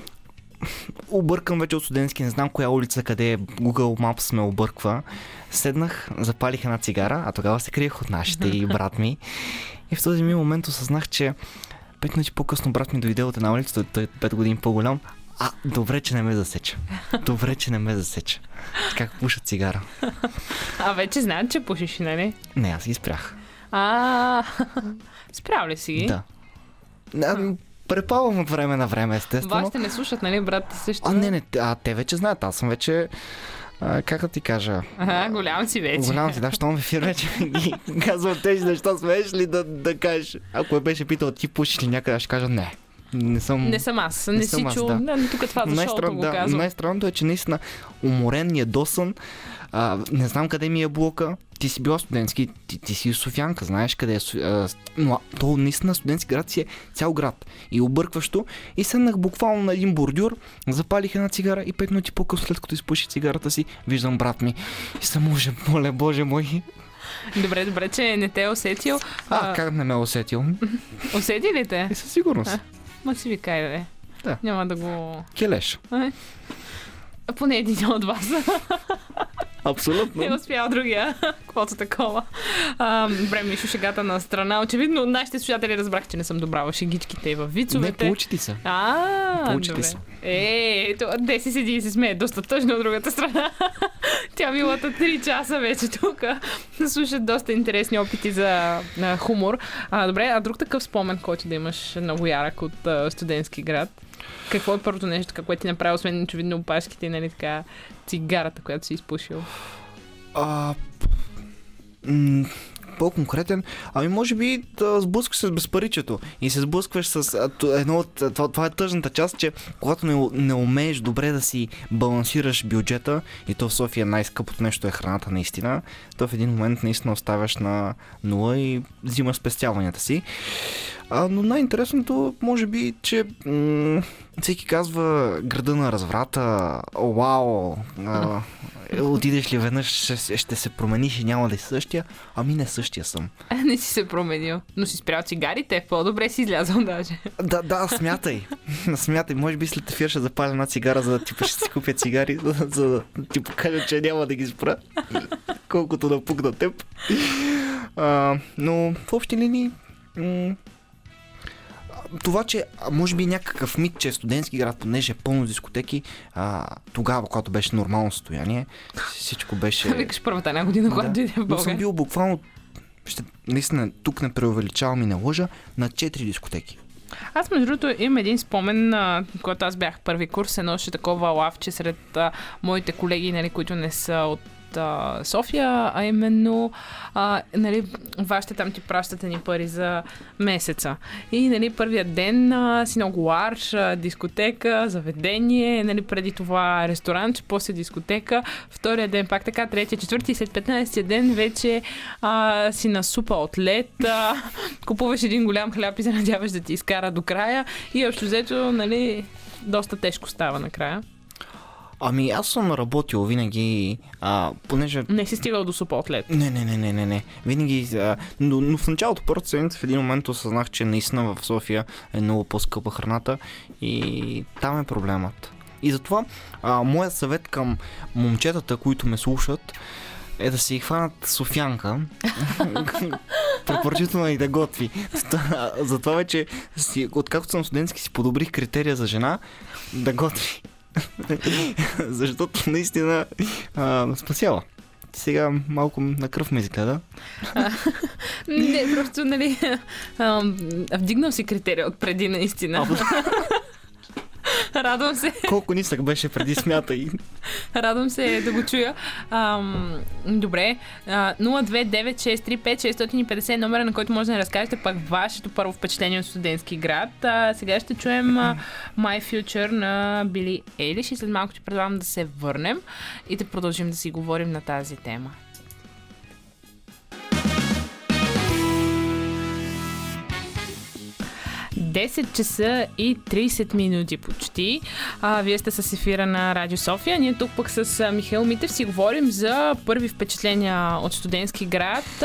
объркан вече от студентски, не знам коя улица, къде е, Google Maps ме обърква. Седнах, запалих една цигара, а тогава се криех от нашите <laughs> и брат ми. И в този ми момент осъзнах, че пет минути по-късно брат ми дойде от една улица, той- е пет години по-голям. А, добре, че не ме засеча. Добре, че не ме засеча. Как пуша цигара. А вече знаят, че пушиш, нали? Не, аз ги спрях. А, <laughs> спрял ли си ги? Да. А, препалвам от време на време, естествено. Вашите не слушат, нали, брат също? А, не, не, а те вече знаят. Аз съм вече, а, как да ти кажа, Ага, голям си вече. голям си, да, щом в ефир вече ги <laughs> казвам тези неща, смееш ли да, да кажеш. Ако ме беше питал ти пушиш ли някъде, аз ще кажа не. Не съм... Не съм аз, не, Не си чул. да. Да. тук това за шоуто Най-стран, го да, казвам. най-странното е, че наистина уморен, ядосан, а, не знам къде ми е блока. Ти си била студентски, ти, ти си Софянка, знаеш къде е. А, но то наистина студентски град си е цял град. И объркващо. И седнах буквално на един бордюр, запалих една цигара и пет минути по-късно, след като изпуши цигарата си, виждам брат ми. И съм може, моля, боже мой. Добре, добре, че не те е усетил. А, как не ме е усетил? Усети ли те? И със сигурност. Ма си ви кай, бе. Да. Няма да го... Келеш. А, Поне един от вас. <laughs> Абсолютно. Не успял другия. Каквото такова. А, добре, Мишо, шегата на страна. Очевидно, нашите слушатели разбрах, че не съм добра в шегичките и в Не, вицовете. получи ти се. А, Получи ти се. Е, ето, де си седи и се смее доста тъжно от другата страна. Тя билата 3 часа вече тук. Слушат доста интересни опити за хумор. А, добре, а друг такъв спомен, който да имаш много ярък от студентски град? Какво е първото нещо, така, което ти направи, освен очевидно опашките и нали така цигарата, която си изпушил? А, по-конкретен, ами може би да сблъскваш с безпаричето и се сблъскваш с едно от, това, това е тъжната част, че когато не, не умееш добре да си балансираш бюджета и то в София най-скъпото нещо е храната наистина, то в един момент наистина оставяш на нула и взимаш спестяванията си. А, но най-интересното, може би, че м- всеки казва града на разврата, о, вау, а, е, отидеш ли веднъж, ще, ще се промениш и няма да си същия, ами не същия съм. <laughs> Не си се променил, но си спрял цигарите, по-добре си излязъл даже. <laughs> Да, да, смятай. <laughs> смятай, може би след ефир ще запаля една цигара, за да ти ще си купя цигари, за, за да ти покажа, че няма да ги спра, колкото да пукна теб. А, но в общи линии, м- това, че може би някакъв мит, че е студентски град, понеже е пълно дискотеки, а, тогава, когато беше нормално състояние, всичко беше... <laughs> Викаш първата една година, когато Да. дойде в Но съм България. бил буквално, ще, наистина, тук не преувеличавам и не лъжа, на 4 дискотеки. Аз, между другото, имам един спомен, а, когато аз бях първи курс, едно ще такова лавче сред а, моите колеги, нали, които не са от София, а именно, а, нали, вашите там ти пращате ни пари за месеца. И, нали, първият ден а, си много ларш, дискотека, заведение, нали, преди това ресторант, после дискотека, втория ден пак така, третия, четвърти и след 15-я ден вече а, си на супа от лед, а, <laughs> купуваш един голям хляб и се надяваш да ти изкара до края и общо взето, нали, доста тежко става накрая. Ами аз съм работил винаги, а, понеже... Не си стигал до лед. Не, не, не, не, не, не. Винаги, а, но, но в началото, първата седмица, в един момент осъзнах, че наистина в София е много по-скъпа храната и там е проблемът. И затова а, моят съвет към момчетата, които ме слушат, е да си хванат Софянка. <laughs> Препоръчително и да готви. Затова вече, си, откакто съм студентски, си подобрих критерия за жена да готви. <laughs> Защото наистина а, спасява. Сега малко на кръв ме изгледа. <laughs> Не, просто, нали, ам, вдигнал си критерия от преди наистина. <laughs> <laughs> Радвам се, Колко нисък беше преди смята и... радвам се да го чуя. Ам, добре, а, 029635650 номера, на който може да разкажете пак вашето първо впечатление от студентски град. А, сега ще чуем а, My Future на Били Ейлиш и след малко ще предлагам да се върнем и да продължим да си говорим на тази тема. 10 часа и 30 минути почти. А, вие сте с ефира на Радио София. Ние тук пък с Михаил Митев си говорим за първи впечатления от студентски град,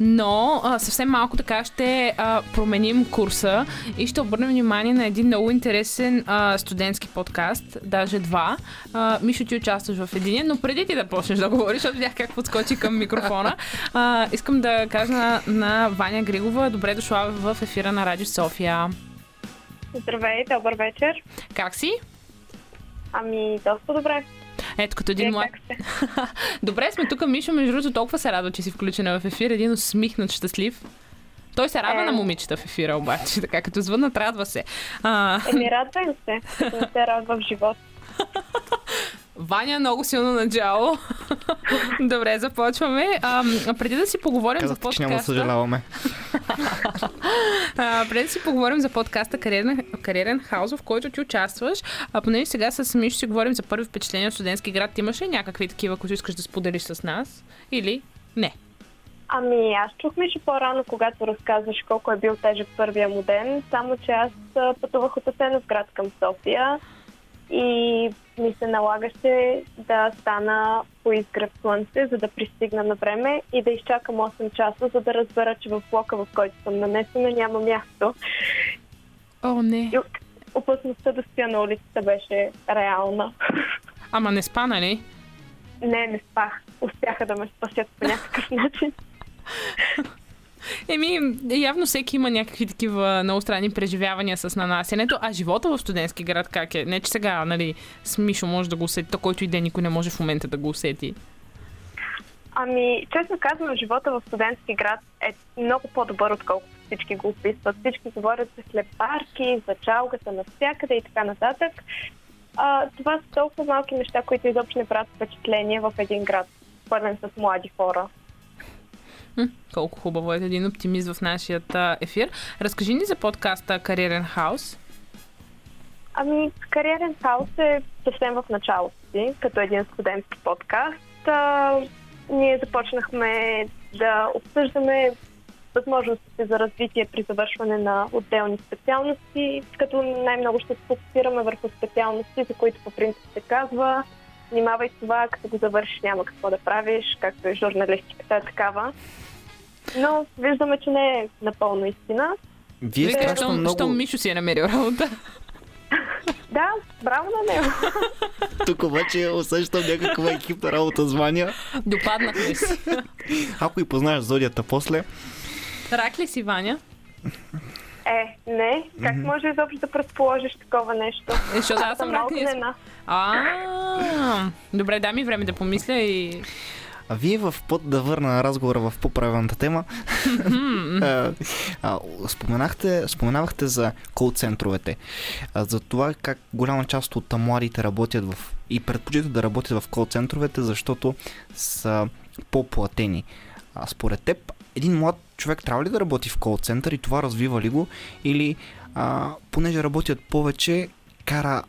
но а, съвсем малко така ще а, променим курса и ще обърнем внимание на един много интересен а, студентски подкаст, даже два. А, Мишо, ти участваш в един, но преди ти да почнеш да говориш, защото видях как подскочи към микрофона, а, искам да кажа на, на Ваня Григова, добре дошла в ефира на Радио София. Здравей, добър вечер. Как си? Ами, доста добре. Ето, като един млад... <laughs> Добре сме тук, Мишо, между другото, толкова се радва, че си включена в ефир. Един усмихнат, щастлив. Той се радва Е. на момичета в ефира, обаче, <laughs> така като звъннат, радва се. А, Еми, радвам се, като <laughs> не се радва в живот. Ваня много силно начало. <laughs> Добре, започваме. А, преди да си поговорим за Казахте, че няма подкаста... съжаляваме. <laughs> А, преди да си поговорим за подкаста Кариерен, Кариерен хаус, в който ти участваш, а понеже сега с Мишо си говорим за първи впечатления от студентски град, имаш ли някакви такива, които искаш да споделиш с нас? Или не? Ами, аз чух Мишо по-рано, когато разказваш колко е бил тежък първия му ден, само че аз пътувах от Асеновград към София и ми се налагаше да стана по изгрев слънце, за да пристигна на време и да изчакам 8 часа, за да разбера, че в блока, в който съм нанесена, няма място. О, не. И опасността да стоя на улицата беше реална. <laughs> Ама не спа, нали? Не, не спах. Успяха да ме спасят по някакъв начин. <laughs> Еми, явно всеки има някакви такива много странни преживявания с нанасянето. А живота в студентски град как е? Не, че сега, нали, с Мишо може да го усети, то който и ден никой не може в момента да го усети. Ами, честно казвам, живота в студентски град е много по-добър, отколкото всички го описват. Всички говорят за хлебарки, за чалгата навсякъде и така нататък. А, това са толкова малки неща, които изобщо не правят впечатление в един град, пълен с млади хора. Колко хубаво е един оптимист в нашия а, ефир. Разкажи ни за подкаста Кариерен хаус. Ами, Кариерен хаус е съвсем в началото си, като един студентски подкаст. А, ние започнахме да обсъждаме възможностите за развитие при завършване на отделни специалности, като най-много ще се фокусираме върху специалности, за които по принцип се казва внимавай с това, като го завършиш няма какво да правиш, както и журналистиката е такава. Но виждаме, че не е напълно истина. Вие страшно щом, много... щом Мишо си е намерил работа. <laughs> Да, браво на него. <laughs> Тук обаче усещам някаква екипна работа с Ваня. Допаднахме си. Ако и познаеш зодията после, Рак ли си, Ваня? Е, не. Как може изобщо да предположиш такова нещо? Е, Защото аз съм рак. огнена. А, добре, дай ми време да помисля и... А вие в път да върна разговора в по-правилната тема, <laughs> споменахте, споменавахте за кол-центровете, за това как голяма част от младите работят в и предпочитат да работят в кол-центровете, защото са по-платени. А, според теб, един млад човек трябва ли да работи в кол-център и това развива ли го? Или а, понеже работят повече, кара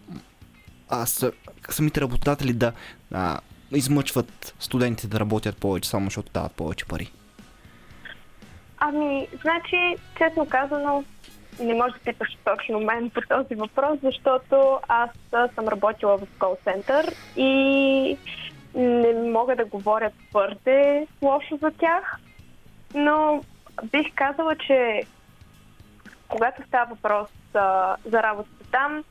а, са, самите работодатели да а, измъчват студентите да работят повече, само защото дават повече пари. Ами, значи, честно казано, не може да питаш точно мен по този въпрос, защото аз съм работила в кол-център и не мога да говоря твърде лошо за тях, но бих казала, че когато става въпрос а, за работата там,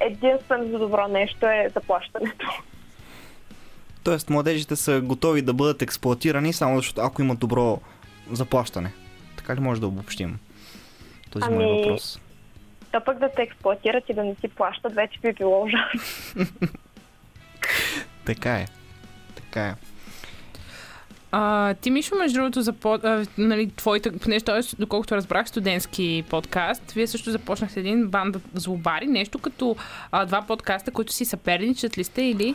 единственото добро нещо е заплащането. Тоест, младежите са готови да бъдат експлуатирани, само защото ако имат добро заплащане. Така ли може да обобщим този Ами, мой въпрос? То пък да те експлуатират и да не си плащат, вече би било ужасно. <laughs> Така е. Така е. А, ти, Мишо, между другото, за по, а, нали, твоите, понеже той е, доколкото разбрах, студентски подкаст, вие също започнахте един банда злобари, нещо като а, два подкаста, които си съперничат ли сте или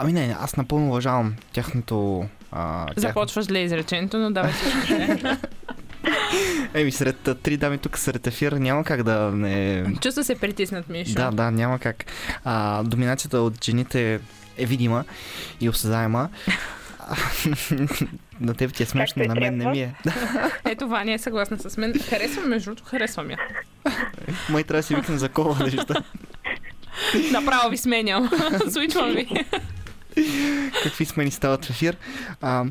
Ами не, аз напълно уважавам тяхното... А, тях... започваш зле изречението, но давай. <laughs> Еми, сред три дами тук сред ефира няма как да не... Чувства се притиснат, Мишо. Да, да, няма как. А, доминацията от жените е видима и осъзаема. <laughs> на теб ти е смешно, на мен не ми е. <laughs> Ето, Ваня е съгласна с мен. Харесвам, между другото, харесвам я. <laughs> Май трябва да си викне за кола неща. Направо ви сменям. Случвам ви. Какви смени стават в ефир. А,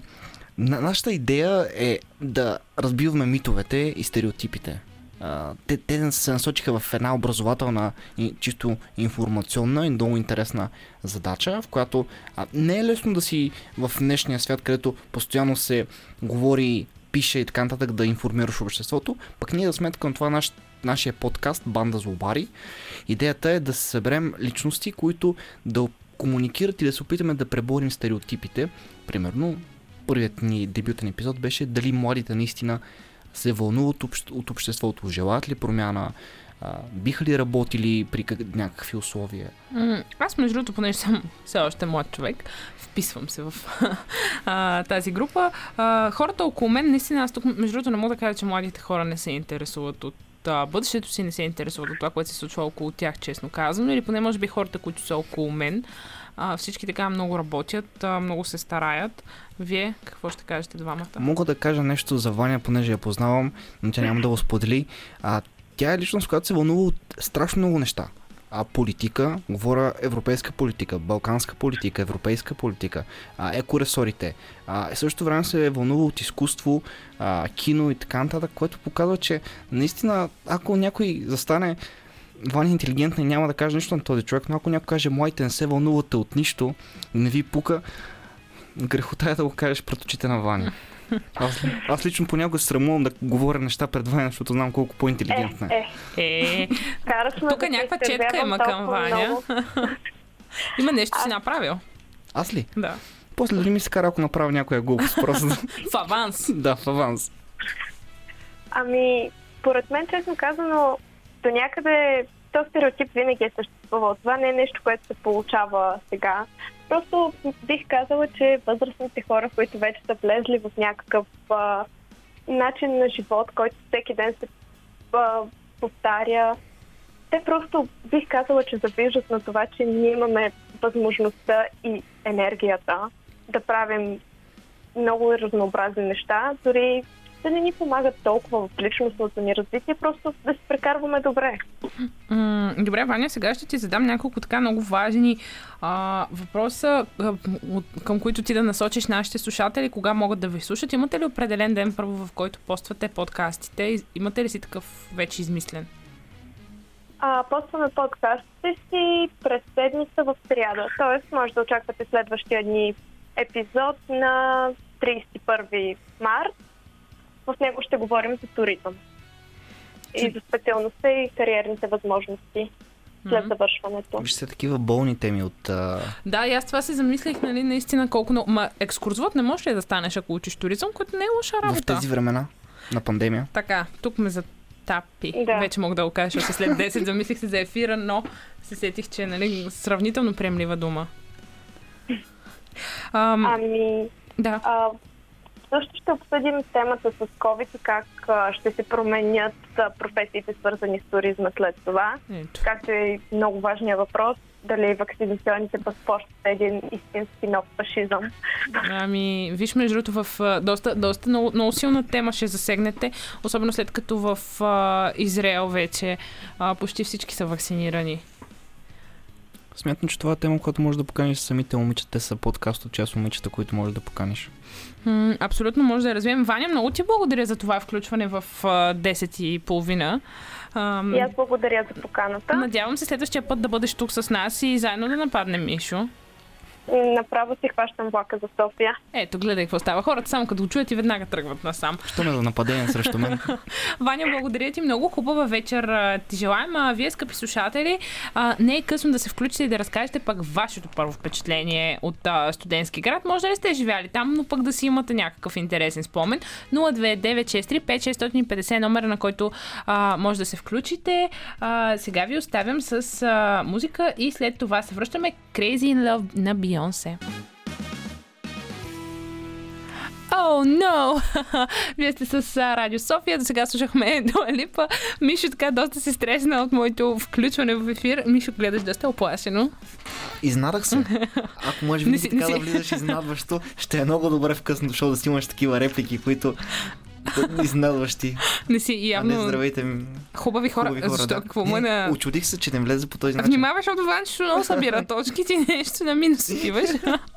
на, нашата идея е да разбиваме митовете и стереотипите. Те, те се насочиха в една образователна и чисто информационна и много интересна задача, в която а, не е лесно да си в днешния свят, където постоянно се говори, пише и така нататък да информираш обществото, пък ние да сме към това наш, нашия подкаст Банда Злобари. Идеята е да се съберем личности, които да комуникират и да се опитаме да преборим стереотипите. Примерно, първият ни дебютен епизод беше дали младите наистина се вълнуват от обществото, желаят ли промяна, а, биха ли работили при как, някакви условия. Аз, между другото, понеже съм все още млад човек, вписвам се в <laughs> а, тази група. А, хората около мен, наистина, аз тук, между другото, не мога да кажа, че младите хора не се интересуват от бъдещето си, не се интересуват от това, което се случва около тях, честно казано, или поне може би хората, които са около мен. А, всички така много работят, а, много се стараят. Вие какво ще кажете двамата? Мога да кажа нещо за Ваня, понеже я познавам, но тя няма да го сподели. А, тя е личност, която се вълнува от страшно много неща. А политика, говоря европейска политика, балканска политика, европейска политика, а, екоресорите. А, в същото време се вълнува от изкуство, а, кино и така нататък, което показва, че наистина, ако някой застане Ваня е интелигентна и няма да каже нищо на този човек, но ако някой каже, младите не се вълнувате от нищо, не ви пука, грехота е да го кажеш пред очите на Ваня. Аз, аз лично понякога срамувам да говоря неща пред Ваня, защото знам колко по-интелигентна е. Е, е, Е, Тук да някаква четка има към Ваня. има нещо си направил. Аз ли? Да. После дори ми се кара, ако направя някоя глупост, просто. В аванс. <laughs> да, в аванс. Ами, поред мен, честно казано, до някъде то стереотип винаги е съществувал. Това не е нещо, което се получава сега. Просто бих казала, че възрастните хора, които вече са влезли в някакъв а, начин на живот, който всеки ден се а, повтаря, те просто бих казала, че завиждат на това, че ние имаме възможността и енергията да правим много разнообразни неща, дори да не ни помагат толкова в личностното ни развитие, просто да се прекарваме добре. Добре, Ваня, сега ще ти задам няколко така много важни а, въпроса, към които ти да насочиш нашите слушатели, кога могат да ви слушат. Имате ли определен ден първо, в който поствате подкастите? Имате ли си такъв вече измислен? А, постваме подкастите си през седмица в сряда, т.е. може да очаквате следващия ни епизод на 31 март. В него ще говорим за туризъм и за специалността и кариерните възможности след завършването. Виж се такива болни теми от... А... Да, и аз това се замислих, нали, наистина колко много... Ма екскурзовод не можеш ли да станеш, ако учиш туризъм, което не е лоша В работа. тези времена на пандемия. Така, тук ме затапи. Да. Вече мога да го кажа, още след 10 замислих се за ефира, но се сетих, че е нали, сравнително приемлива дума. Ам, Ами, да. А, също ще обсъдим темата с COVID и как ще се променят професиите, свързани с туризма след това. Ето. Както и много важния въпрос, дали вакцинационните паспорти са един истински нов фашизъм. Ами, виж, между другото, в доста, доста много, много силна тема ще засегнете, особено след като в а, Израел вече а, почти всички са вакцинирани. Смятам, че това е тема, която може да поканиш самите момичета. Те са подкаст от част момичета, които може да поканиш. М, абсолютно може да я развием. Ваня, много ти благодаря за това включване в а, 10 и половина. Ам, И аз благодаря за поканата. Надявам се следващия път да бъдеш тук с нас и заедно да нападнем Мишо. Направо си хващам влака за София. Ето, гледай какво става. Хората само като го чуят и веднага тръгват насам. Що ме за нападение срещу мен? <laughs> Ваня, благодаря ти. Много хубава вечер ти желаем. А, вие, скъпи слушатели, а, не е късно да се включите и да разкажете пък вашето първо впечатление от а, студентски град. Може да не сте живяли там, но пък да си имате някакъв интересен спомен. 02963 номера, на който а, може да се включите. А, сега ви оставям с а, музика и след това се връщаме Crazy in Love на Бейонсе. О, oh, no! <laughs> Вие сте с Радио София. До сега слушахме <laughs> Дуа Липа. Мишо така доста се стресна от моето включване в ефир. Мишо, гледаш доста оплашено. Изнадах се. <laughs> Ако може би така не да влизаш изнадващо, ще е много добре в късното шоу да си имаш такива реплики, които изненадващи. Не си А явно не здравейте хубави хора. Хубави хора, Защо? да. Какво му е на... Очудих се, че не влезе по този начин. Внимавай, защото Ванчо много събира точки, ти нещо на минус отиваш.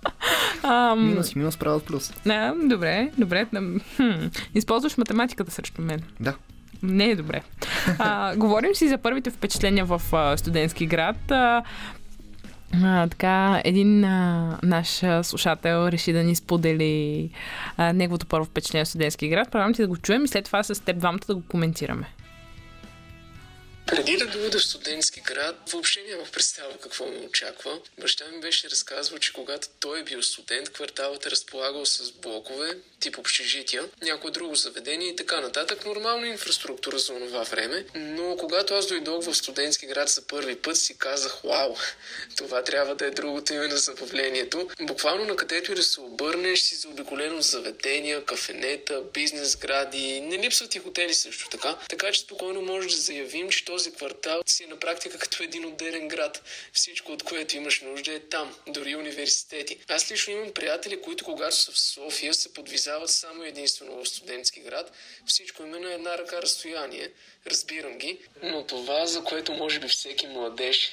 <laughs> Ам, Минус и минус правят плюс. А, добре, добре. Хм. Използваш математиката срещу мен. Да. Не е добре. А, говорим си за първите впечатления в а, студентски град. А, а, така, един а, наш слушател реши да ни сподели а, неговото първо впечатление в студентски град. Предлагам ти да го чуем и след това с теб двамата да го коментираме. Преди да дойда в студентски град, въобще нямах представа какво ме очаква. Баща ми беше разказвал, че когато той е бил студент, кварталът е разполагал с блокове, тип общежития, някое друго заведение и така нататък. Нормална инфраструктура за това време. Но когато аз дойдох в студентски град за първи път, си казах, вау, <laughs> това трябва да е другото име на забавлението. Буквално на където и да се обърнеш, си заобиколен от заведения, кафенета, бизнес гради, не липсват и хотели също така. Така че спокойно може да заявим, че този квартал си е на практика като един отделен град. Всичко, от което имаш нужда е там, дори университети. Аз лично имам приятели, които когато са в София се подвизават само единствено в студентски град. Всичко им на една ръка разстояние. Разбирам ги. Но това, за което може би всеки младеж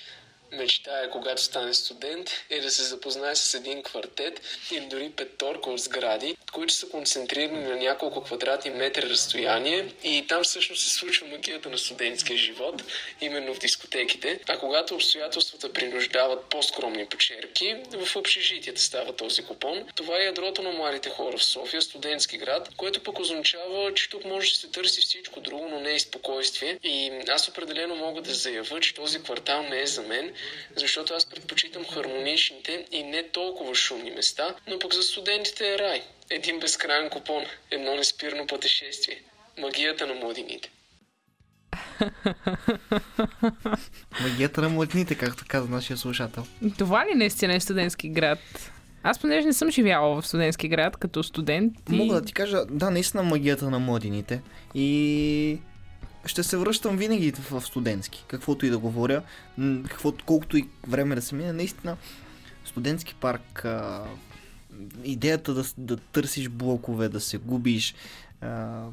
мечтая, когато стане студент, е да се запознае с един квартет или дори петорка от сгради, които са концентрирани на няколко квадратни метра разстояние и там всъщност се случва магията на студентския живот, именно в дискотеките. А когато обстоятелствата принуждават по-скромни почерки, в общежитията става този купон. Това е ядрото на младите хора в София, студентски град, което пък означава, че тук може да се търси всичко друго, но не и спокойствие. И аз определено мога да заявя, че този квартал не е за мен, защото аз предпочитам хармоничните и не толкова шумни места, но пък за студентите е рай. Един безкрайен купон, едно неспирно пътешествие. Магията на младините. <laughs> Магията на младините, както каза нашия слушател. Това ли наистина е студентски град? Аз понеже не съм живяла в студентски град като студент. И... Мога да ти кажа, да, наистина магията на младините. И ще се връщам винаги в студентски. Каквото и да говоря, каквото, колкото и време да се мине, наистина студентски парк, а, идеята да, да търсиш блокове, да се губиш, а,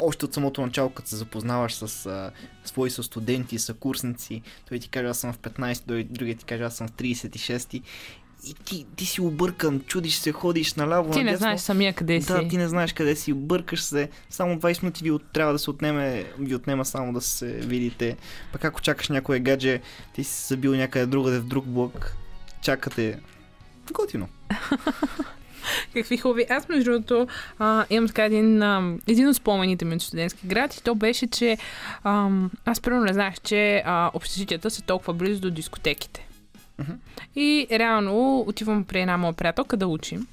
още от самото начало, като се запознаваш с а, свои са студенти, са курсници, той ти каже аз съм в 15, той другия ти каже аз съм в 36 и ти, ти си объркан, чудиш се, ходиш наляво, Ти не надясно. знаеш самия къде си. Да, ти не знаеш къде си, бъркаш се, само 20 минути ви от, трябва да се отнеме, ви отнема само да се видите. Пък ако чакаш някое гадже, ти си забил някъде другаде в друг блок, чакате. Готино. <laughs> Какви хубави. Аз, между другото, а, имам така един, а, един от спомените ми от студентски град и то беше, че ам, аз първо не знаех, че а, общежитията са толкова близо до дискотеките. И реално отивам при една моя приятелка да учим.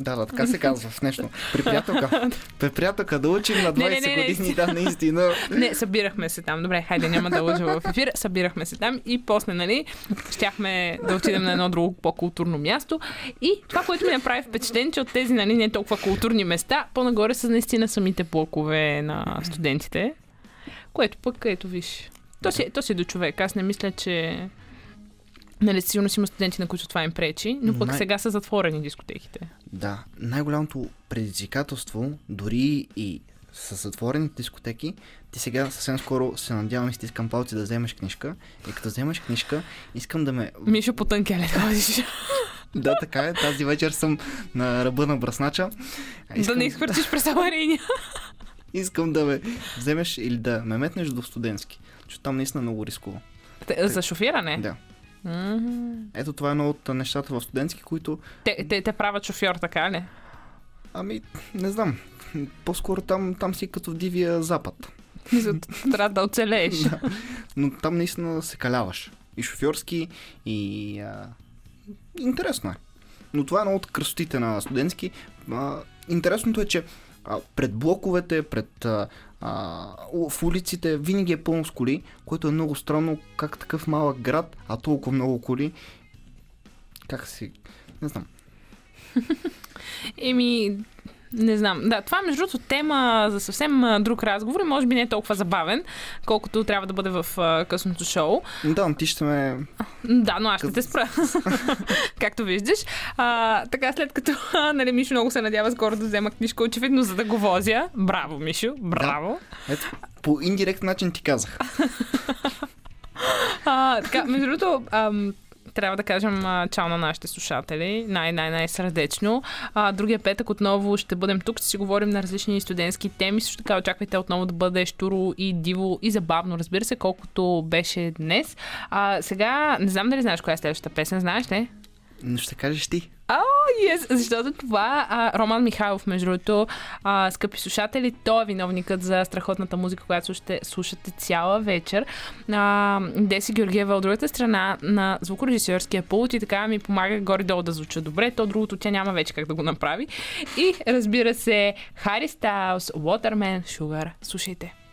Да, да, така се казва в нещо. При приятелка. <laughs> При приятелка да учим на 20 Не, не, не, не, години, да, наистина. Не, събирахме се там. Добре, хайде, няма да лъжа в ефир. Събирахме се там и после, нали, щяхме да отидем на едно друго по-културно място. И това, което ми направи впечатление, че от тези, нали, не толкова културни места, по-нагоре са наистина самите блокове на студентите. Което пък, ето виж, то си, то си до човек. Аз не мисля, че Нали, сигурно си има студенти, на които това им пречи, но пък Най- сега са затворени дискотеките. Да, най-голямото предизвикателство, дори и с затворените дискотеки, ти сега съвсем скоро се надявам и стискам палци да вземеш книжка. И като вземеш книжка, искам да ме Мишо по тънкеле ходиш. <laughs> Да, така е. Тази вечер съм на ръба на бръснача. А да не изхвърчиш през аварийния. <laughs> искам да ме вземеш или да ме метнеш до студентски. Защото там наистина много рискува. За шофиране? Да. Мгм. Ето това е едно от нещата в студентски, които, Те, те, те правят шофьор, така ли? ами, не знам, по-скоро там, там си като в дивия запад. <laughs> Трябва да оцелееш. Да. Но там наистина се каляваш. И шофьорски, и... А... Интересно е. Но това е едно от красотите на студентски. А, интересното е, че пред блоковете, пред а, а, в улиците винаги е пълно с коли, което е много странно как такъв малък град, а толкова много коли. Как си... Не знам. Еми, Не знам. Да, това между другото тема за съвсем друг разговор и може би не е толкова забавен, колкото трябва да бъде в късното шоу. Да, но ти ще ме... Да, но аз ще те спра. <laughs> Както виждаш. А, така, след като нали, Мишо много се надява скоро да взема книжка, очевидно за да го возя. Браво, Мишо, браво. Ето, по индиректен начин ти казах. <laughs> А, така, между другото, трябва да кажем а, чао на нашите слушатели, най-най-най-сърдечно. А, другия петък отново ще бъдем тук, ще си говорим на различни студентски теми. Също така очаквайте отново да бъде штуро и диво и забавно, разбира се, колкото беше днес. А, сега, не знам дали знаеш коя е следващата песен, знаеш ли? Но ще кажеш ти. О, yes, защото това а, Роман Михайлов, между другото, а, скъпи слушатели, той е виновникът за страхотната музика, която слушате, слушате цяла вечер. А, Деси Георгиева от другата страна на звукорежисьорския пулт и така ми помага горе-долу да звуча добре. То другото тя няма вече как да го направи. И разбира се, Хари Стайлс, Waterman, Sugar. Слушайте.